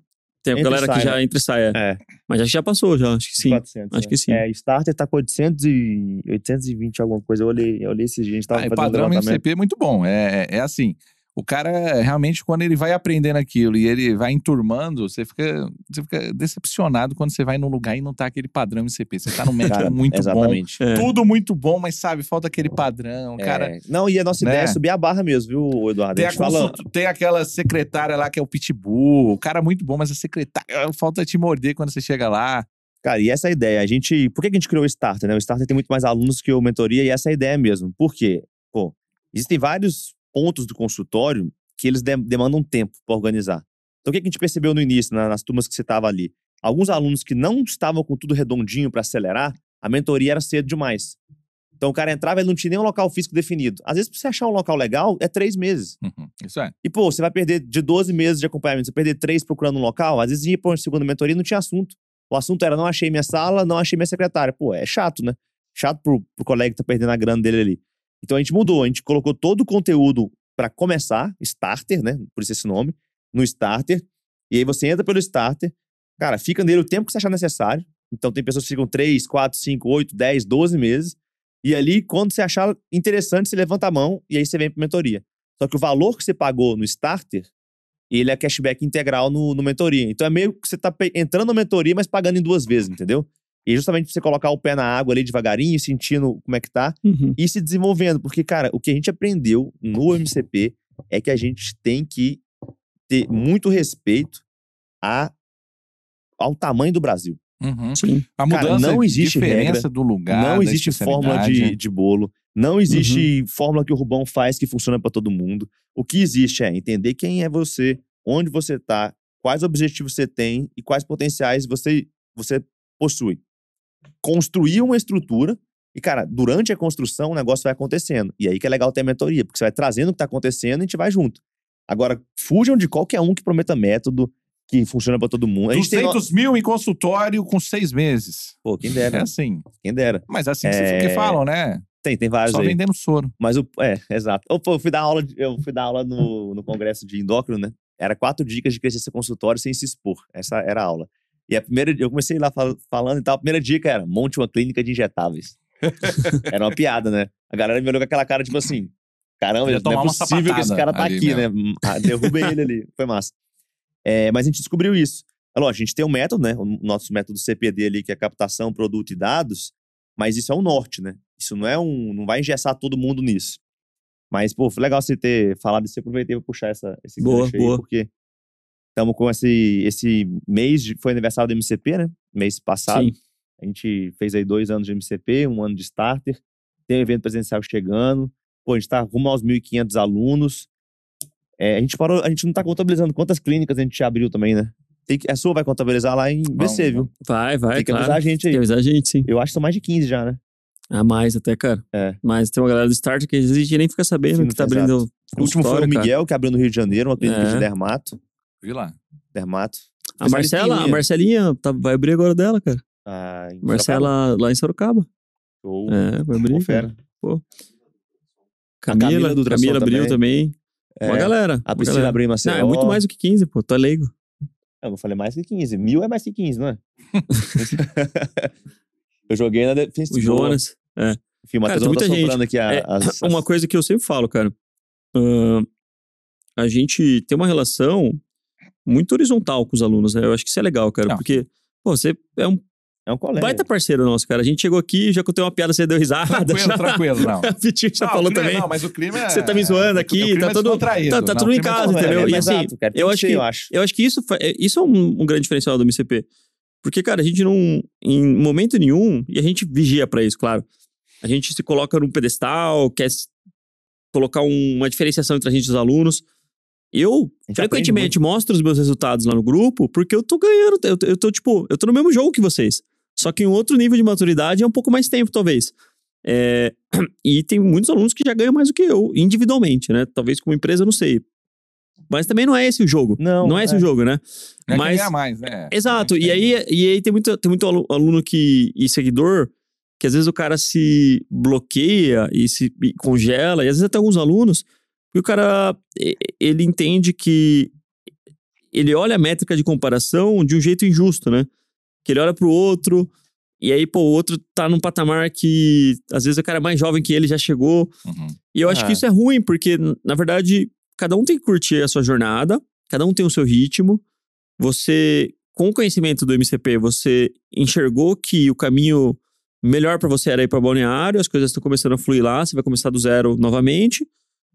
tem a Entra galera que sai, já né? entra e sai. É. É, Mas acho que já passou, já. Acho que sim. 400. acho né? que sim. É, starter tá com 800 e 820 alguma coisa. Eu olhei, eu olhei esses dias, a gente tava Ah, fazendo padrão. MCP é muito bom. É, é, é assim, o cara realmente, quando ele vai aprendendo aquilo e ele vai enturmando, você fica, você fica decepcionado quando você vai num lugar e não tá aquele padrão MCP. Você tá num médico Cara, muito bom, exatamente. É. tudo muito bom, mas sabe, falta aquele padrão. É, Cara, Não, e a nossa ideia né? é subir a barra mesmo, viu, Eduardo? Tem, a tem aquela secretária lá que é o Pitbull, o cara muito bom, mas a secretária falta te morder quando você chega lá. Cara, e essa é a ideia. A gente. Por que que a gente criou o Starter, né? O Starter tem muito mais alunos que o mentoria, e essa é a ideia mesmo. Por quê? Pô, existem vários pontos do consultório que eles de- demandam tempo para organizar. Então, o que que a gente percebeu no início, na- nas turmas que você estava ali? Alguns alunos que não estavam com tudo redondinho para acelerar, a mentoria era cedo demais. Então, o cara entrava e não tinha nem um local físico definido. Às vezes, pra você achar um local legal, é três meses. Uhum, Isso é. E, pô, você vai perder de 12 meses de acompanhamento, você perder três procurando um local, às vezes ia pra uma segunda mentoria e não tinha assunto. O assunto era, não achei minha sala, não achei minha secretária. Pô, é chato, né? Chato pro, pro colega que tá perdendo a grana dele ali. Então a gente mudou, a gente colocou todo o conteúdo pra começar, starter, né? Por isso esse nome, no starter. E aí você entra pelo starter, cara, fica nele o tempo que você achar necessário. Então tem pessoas que ficam 3, 4, 5, 8, 10, 12 meses. E ali, quando você achar interessante, você levanta a mão e aí você vem pra mentoria. Só que o valor que você pagou no starter, ele é cashback integral no, no mentoria. Então é meio que você tá pe- entrando na mentoria, mas pagando em duas vezes, entendeu? E justamente pra você colocar o pé na água ali devagarinho, sentindo como é que tá Uhum. e se desenvolvendo. Porque, cara, o que a gente aprendeu no MCP é que a gente tem que ter muito respeito a, ao tamanho do Brasil. Uhum. Sim. A Cara, mudança, não existe diferença regra, do lugar. não existe fórmula de, de bolo. Não existe fórmula que o Rubão faz que funciona para todo mundo. O que existe é entender quem é você, onde você tá, quais objetivos você tem e quais potenciais você, você possui. Construir uma estrutura e, cara, durante a construção o negócio vai acontecendo. E aí que é legal ter a mentoria, porque você vai trazendo o que tá acontecendo e a gente vai junto. Agora, fujam de qualquer um que prometa método que funciona para todo mundo. A gente tem no- 200 mil em consultório com seis meses. Pô, quem É dera, assim. quem dera. Mas assim que, É. que falam, né? Tem, tem vários Só aí. vendendo soro. Mas o. É, exato. Eu, eu fui dar aula, de- eu fui dar aula no, no congresso de endócrino, né? Era quatro dicas de crescer seu consultório sem se expor. Essa era a aula. E a primeira, eu comecei lá fal- falando e tal. A primeira dica era: monte uma clínica de injetáveis. *laughs* era uma piada, né? A galera me olhou com aquela cara, tipo assim. Caramba, não é possível que esse cara tá aqui, né? Ah, Derrubem ele ali. Foi massa. É, mas a gente descobriu isso. É lógico, a gente tem um método, né? O nosso método CPD ali, que é captação, produto e dados. Mas isso é o norte, né? Isso não é um. Não vai engessar todo mundo nisso. Mas, pô, foi legal você ter falado isso. Aproveitei pra puxar essa, esse Boa, gancho aí, boa. porque estamos com esse, esse mês, de, foi aniversário do MCP, né? Mês passado. Sim. A gente fez aí dois anos de MCP, um ano de starter. Tem um evento presencial chegando. Pô, a gente tá rumo aos 1.500 alunos. É, a gente parou, a gente não tá contabilizando quantas clínicas a gente abriu também, né? Tem que, a sua vai contabilizar lá em BC, viu? Vai, vai, Tem que claro. avisar a gente Tem que aí. avisar a gente, sim. Eu acho que são mais de 15 já, né? A mais até, cara. É. Mas tem uma galera do Start que a gente nem fica sabendo Sim, que tá abrindo O último foi o consultório, cara. Miguel, que abriu no Rio de Janeiro, uma clínica É. de dermato. Vi lá. Dermato. A Marcela, a. Marcelinha tá- vai abrir agora dela, cara. Ah, em Sorocaba. Marcela lá em Sorocaba. Show. É, vai abrir. Pô, fera. cara. Camila Camila, do Ultrassom Camila abriu também. É, Uma galera. A Priscila galera. abriu em Não, Maceió. é muito mais do que 15, pô. É leigo. Eu não falei mais que 15. Mil é mais que 15, não é? *laughs* eu joguei na Defense O Jonas. Enfim, o Cara, Matheus não tá muita gente. aqui a, É, as, as- Uma coisa que eu sempre falo, cara. ahn, a gente tem uma relação muito horizontal com os alunos, né? Eu acho que isso é legal, cara. Não. Porque, pô, você é um É um colega. baita parceiro nosso, cara. A gente chegou aqui, já contei uma piada, você deu risada. Tranquilo, já, tranquilo, não. *laughs* O Vitinho já Não, falou clima- também. Não, mas o clima é... Você tá me zoando aqui, o clima tá é todo- tá- tá Não, tudo em é casa, é, entendeu? é, E assim, exato, cara. Eu acho que- eu acho. Eu acho que isso, é- isso é um, um grande diferencial do MCP. Porque, cara, a gente não, em momento nenhum, e a gente vigia pra isso, claro. A gente se coloca num pedestal, quer colocar um- uma diferenciação entre a gente e os alunos. Eu, gente frequentemente, mostro os meus resultados lá no grupo, porque eu tô ganhando. Eu, eu tô, tipo, eu tô no mesmo jogo que vocês. Só que em um outro nível de maturidade é um pouco mais tempo, talvez. É, *clears throat* e tem muitos alunos que já ganham mais do que eu, individualmente, né? Talvez como empresa, eu não sei. Mas também não é esse o jogo. Não, Não é esse é. o jogo, né? É Mas- quem ganha mais, né? Exato. É E aí, e aí tem muito, tem muito alu- aluno que, e seguidor que às vezes o cara se bloqueia e se e congela, e às vezes até alguns alunos, que o cara e- ele entende que ele olha a métrica de comparação de um jeito injusto, né? Que ele olha pro outro, e aí, pô, o outro tá num patamar que às vezes o cara é mais jovem que ele já chegou. Uhum. E eu acho Ah. que isso é ruim, porque, na verdade, cada um tem que curtir a sua jornada, cada um tem o seu ritmo. Você, com o conhecimento do MCP, você enxergou que o caminho melhor pra você era ir pra balneário, as coisas estão começando a fluir lá, você vai começar do zero novamente.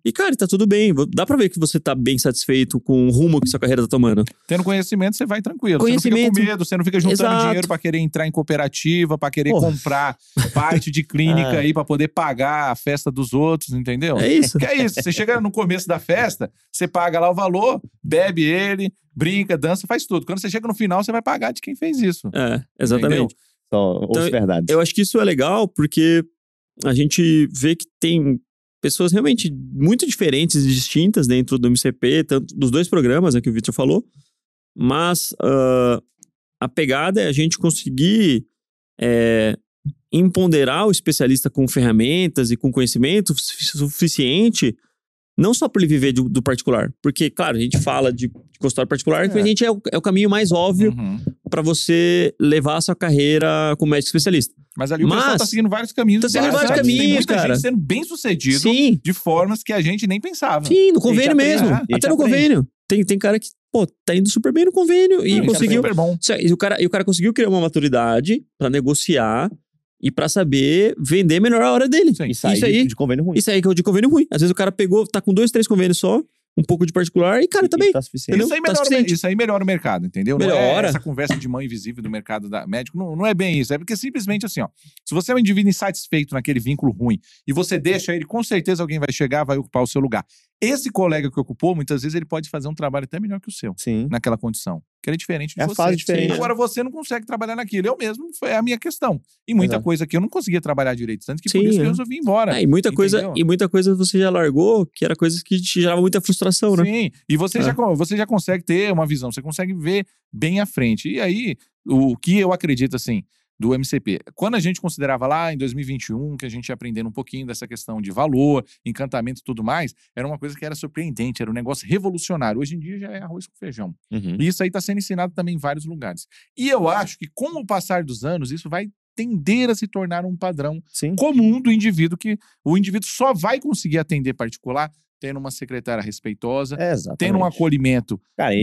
E, cara, tá tudo bem. Dá pra ver que você tá bem satisfeito com o rumo que sua carreira tá tomando. Tendo conhecimento, você vai tranquilo. Você não Conhecimento. fica com medo, você não fica juntando Exato. dinheiro pra querer entrar em cooperativa, pra querer Porra. comprar parte de clínica Ah. *laughs* aí pra poder pagar a festa dos outros, entendeu? É isso. Que é isso. Você chega no começo da festa, você paga lá o valor, bebe ele, brinca, dança, faz tudo. Quando você chega no final, você vai pagar de quem fez isso. É, exatamente. Entendeu? Só Então, verdades. Eu acho que isso é legal porque a gente vê que tem pessoas realmente muito diferentes e distintas dentro do MCP, tanto dos dois programas né, que o Victor falou, mas ah, a pegada é a gente conseguir é, empoderar o especialista com ferramentas e com conhecimento su- suficiente, não só para ele viver do, do particular, porque, claro, a gente fala de, de consultório particular, É. que a gente é o, é o caminho mais óbvio Uhum. para você levar a sua carreira como médico especialista. Mas ali o pessoal Mas- tá seguindo vários caminhos. Tá seguindo vários Tem caminhos, muita cara. gente sendo bem sucedido Sim, de formas que a gente nem pensava. sim, no convênio aprende, mesmo. E gente Até no aprende. convênio. Tem, tem cara que, pô, tá indo super bem no convênio e Isso é conseguiu. super bom. E o, cara, e o cara conseguiu criar uma maturidade pra negociar e pra saber vender melhor a hora dele. Sim. E sair Isso de- aí, de convênio ruim. isso aí que é o de convênio ruim. Às vezes o cara pegou, tá com dois, três convênios só, um pouco de particular e, cara, tá bem. Tá suficiente. Entendeu? Isso aí, Tá melhora, suficiente. isso aí melhora o mercado, entendeu? Não é Melhora. essa conversa de mão invisível do mercado da médico. Não, não é bem isso. É porque simplesmente assim, ó. Se você é um indivíduo insatisfeito naquele vínculo ruim e você deixa ele, com certeza alguém vai chegar, vai ocupar o seu lugar. Esse colega que ocupou, muitas vezes ele pode fazer um trabalho até melhor que o seu, Sim. naquela condição. Que é diferente de É você. fase diferente. Agora você não consegue trabalhar naquilo. Eu mesmo, foi a minha questão. E muita Exato. coisa que eu não conseguia trabalhar direito. Tanto que por Sim, isso que eu é. resolvi ir embora. Ah, e muita coisa, e muita coisa você já largou, que era coisas que te geravam muita frustração, né? Sim, e você, É. já, você já consegue ter uma visão, você consegue ver bem à frente. E aí, o que eu acredito, assim, do MCP. Quando a gente considerava lá em 2021, que a gente ia aprendendo um pouquinho dessa questão de valor, encantamento e tudo mais, era uma coisa que era surpreendente, era um negócio revolucionário. Hoje em dia já é arroz com feijão. Uhum. E isso aí está sendo ensinado também em vários lugares. E eu acho que com o passar dos anos, isso vai tender a se tornar um padrão Sim. comum do indivíduo, que o indivíduo só vai conseguir atender particular tendo uma secretária respeitosa, É, tendo um acolhimento Cara, a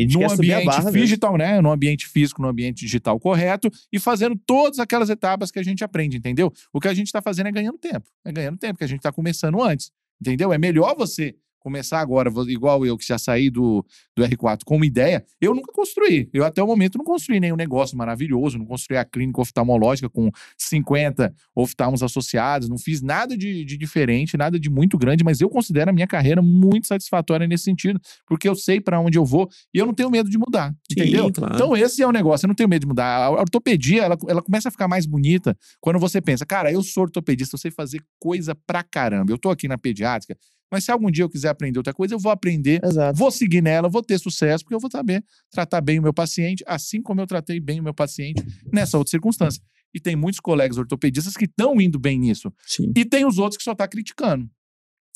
ambiente digital, né? Num ambiente físico, num ambiente digital correto e fazendo todas aquelas etapas que a gente aprende, entendeu? O que a gente está fazendo é ganhando tempo. É ganhando tempo, que a gente está começando antes, entendeu? É melhor você começar agora, igual eu que já saí do, do R4 com uma ideia, eu nunca construí. Eu até o momento não construí nenhum negócio maravilhoso, não construí a clínica oftalmológica com 50 oftalmos associados, não fiz nada de, de diferente, nada de muito grande, mas eu considero a minha carreira muito satisfatória nesse sentido, porque eu sei para onde eu vou e eu não tenho medo de mudar, Sim, entendeu? claro. Então esse é o negócio, eu não tenho medo de mudar. A ortopedia, ela, ela começa a ficar mais bonita quando você pensa, cara, eu sou ortopedista, eu sei fazer coisa pra caramba. Eu tô aqui na pediátrica, mas se algum dia eu quiser aprender outra coisa, eu vou aprender, Exato. vou seguir nela, vou ter sucesso, porque eu vou saber tratar bem o meu paciente, assim como eu tratei bem o meu paciente nessa outra circunstância. E tem muitos colegas ortopedistas que estão indo bem nisso. Sim. E tem os outros que só tá criticando.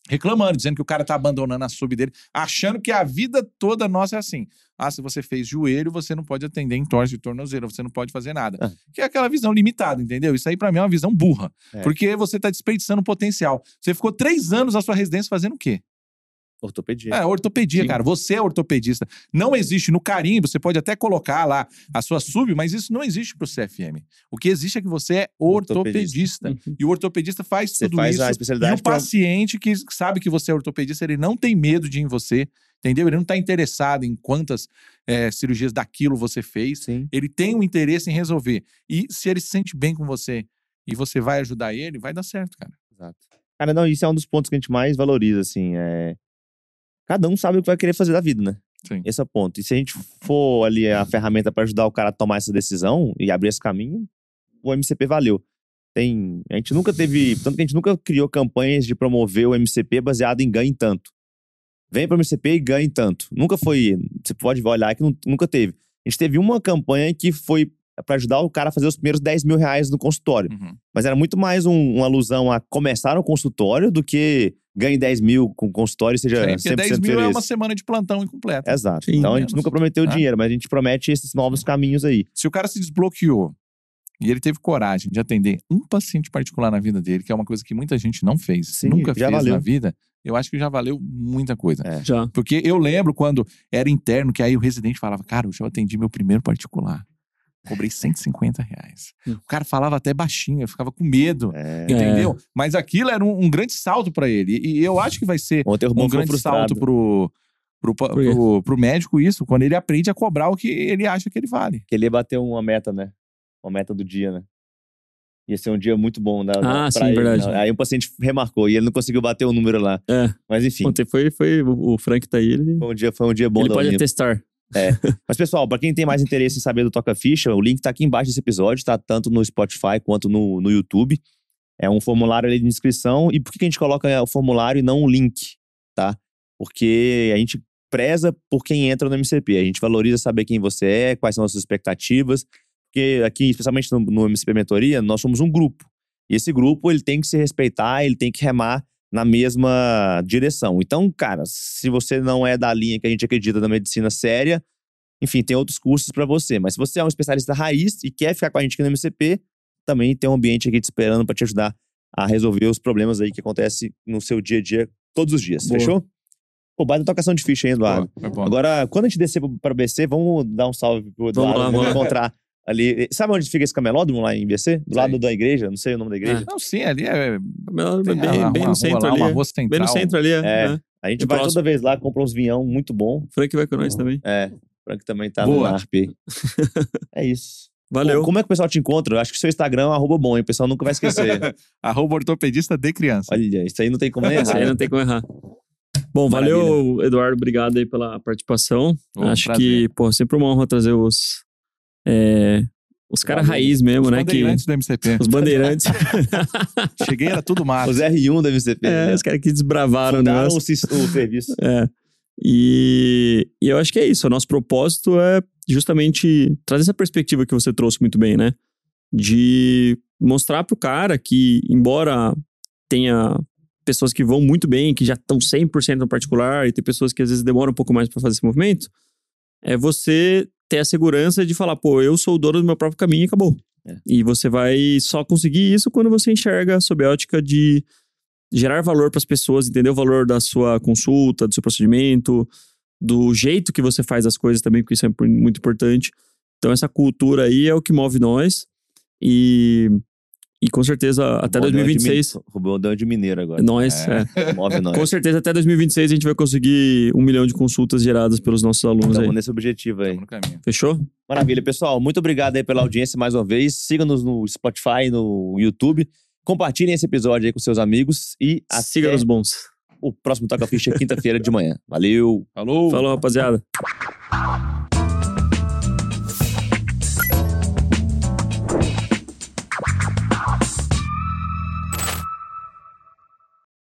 Reclamando, dizendo que o cara tá abandonando a sub dele, achando que a vida toda nossa é assim. Ah, se você fez joelho, você não pode atender em torce de tornozelo, você não pode fazer nada. Ah. Que é aquela visão limitada, entendeu? Isso aí pra mim é uma visão burra. É. Porque você tá desperdiçando potencial. Você ficou três anos na sua residência fazendo o quê? Ortopedia. É, ortopedia, Sim. cara. Você é ortopedista. Não existe no carimbo, você pode até colocar lá a sua sub, mas isso não existe pro CFM. O que existe é que você é ortopedista. Uhum. E o ortopedista faz Você tudo faz isso. a E especialidade o pra- paciente que sabe que você é ortopedista, ele não tem medo de ir em você, entendeu? Ele não está interessado em quantas eh, cirurgias daquilo você fez. Sim. Ele tem um interesse em resolver. E se ele se sente bem com você e você vai ajudar ele, vai dar certo, cara. Exato. Cara, não, isso é um dos pontos que a gente mais valoriza, assim. É... Cada um sabe o que vai querer fazer da vida, né? Sim. Esse é o ponto. E se a gente for ali a ferramenta para ajudar o cara a tomar essa decisão e abrir esse caminho, o MCP valeu. Tem, a gente nunca teve, tanto que a gente nunca criou campanhas de promover o MCP baseado em ganho em tanto. Vem para o MCP e ganha em tanto. Nunca foi, você pode olhar que nu- nunca teve. A gente teve uma campanha que foi para ajudar o cara a fazer os primeiros 10 mil reais no consultório. Uhum. Mas era muito mais um- uma alusão a começar no consultório do que ganhe 10 mil com o consultório e seja Sim, porque 100% 10 mil é feliz. uma semana de plantão incompleta. Exato. Sim, então a gente menos, nunca prometeu né? dinheiro, mas a gente promete esses novos caminhos aí. Se o cara se desbloqueou e ele teve coragem de atender um paciente particular na vida dele, que é uma coisa que muita gente não fez, Sim, nunca já fez valeu. na vida, eu acho que já valeu muita coisa. É. Já. Porque eu lembro quando era interno, que aí o residente falava, cara, eu já atendi meu primeiro particular. Cobrei 150 reais. Hum. O cara falava até baixinho, eu ficava com medo, É. entendeu? Mas aquilo era um, um grande salto pra ele. E, e eu acho que vai ser um grande frustrado. salto pro, pro, pro, pro médico isso, quando ele aprende a cobrar o que ele acha que ele vale. Que ele ia bater uma meta, né? Uma meta do dia, né? Ia ser um dia muito bom da, Ah, sim, ele, verdade. né? Aí o paciente remarcou e ele não conseguiu bater o número lá. É. Mas enfim, Ontem foi, foi o Frank tá aí, ele, foi um dia, foi um dia bom ele pode Unip. atestar. Mas, pessoal, pra quem tem mais interesse em saber do Toca Ficha, o link tá aqui embaixo desse episódio, tá? Tanto no Spotify quanto no, no YouTube. É um formulário ali de inscrição. E por que que a gente coloca o formulário e não o link, tá? Porque a gente preza por quem entra no MCP. A gente valoriza saber quem você é, quais são as suas expectativas. Porque aqui, especialmente no, no MCP Mentoria, nós somos um grupo. E esse grupo, ele tem que se respeitar, ele tem que remar na mesma direção. Então, cara, se você não é da linha que a gente acredita da medicina séria, enfim, tem outros cursos para você. Mas se você é um especialista raiz e quer ficar com a gente aqui no MCP, também tem um ambiente aqui te esperando para te ajudar a resolver os problemas aí que acontecem no seu dia a dia, todos os dias. Boa. Fechou? Pô, baita tocação de ficha, hein, Eduardo? Foi bom. Agora, quando a gente descer para BC, vamos dar um salve pro Eduardo. Vamos, vamos encontrar ali. Sabe onde fica esse camelódromo lá em BC? Do lado da igreja? Não sei o nome da igreja. Não, sim, ali é. Tem a- bem, uma bem no centro lá, ali. Uma é. rua Bem no centro ali, é. É. é. A gente E vai próximo. toda vez lá, compra uns vinhão muito bom. Frank vai com nós também. É, o Frank também tá Boa. no ARP. aí. é isso. Valeu. Pô, como é que o pessoal te encontra? Acho que seu Instagram é um arroba bom, hein? O pessoal nunca vai esquecer. *laughs* Arroba ortopedista de criança. Olha, isso aí não tem como nem Isso aí errar. não tem como errar. Bom, valeu, Eduardo. Obrigado aí pela participação. Acho prazer. que, pô, sempre uma honra trazer os. É, os caras raiz mesmo, Os né? Que, bandeirantes do MCP. *laughs* os bandeirantes. *laughs* Cheguei, era tudo mato. Os R1 da MCP. é, né? os caras que desbravaram o Fundaram negócio. o, o serviço. É. E, e eu acho que é isso. O nosso propósito é justamente trazer essa perspectiva que você trouxe muito bem, né? de mostrar pro cara que, embora tenha pessoas que vão muito bem, que já estão 100% no particular, e tem pessoas que às vezes demoram um pouco mais para fazer esse movimento, é você ter a segurança de falar, pô, eu sou o dono do meu próprio caminho e acabou. É. E você vai só conseguir isso quando você enxerga sob a ótica de gerar valor para as pessoas, entender o valor da sua consulta, do seu procedimento, do jeito que você faz as coisas também, porque isso é muito importante. Então, essa cultura aí é o que move nós. E, e com certeza, até Rubão deu uma de 2026. min- Rubão deu uma de mineiro agora. Nós, É. é. Move nós. Com certeza, até 2026 a gente vai conseguir um milhão de consultas geradas pelos nossos alunos aí. Estamos nesse objetivo aí. Estamos no caminho. Fechou? Maravilha, pessoal. Muito obrigado aí pela audiência mais uma vez. Siga-nos no Spotify, no YouTube. Compartilhem esse episódio aí com seus amigos e Siga até nos bons. o próximo Toca Ficha quinta-feira de manhã. Valeu! Falou! Falou, rapaziada.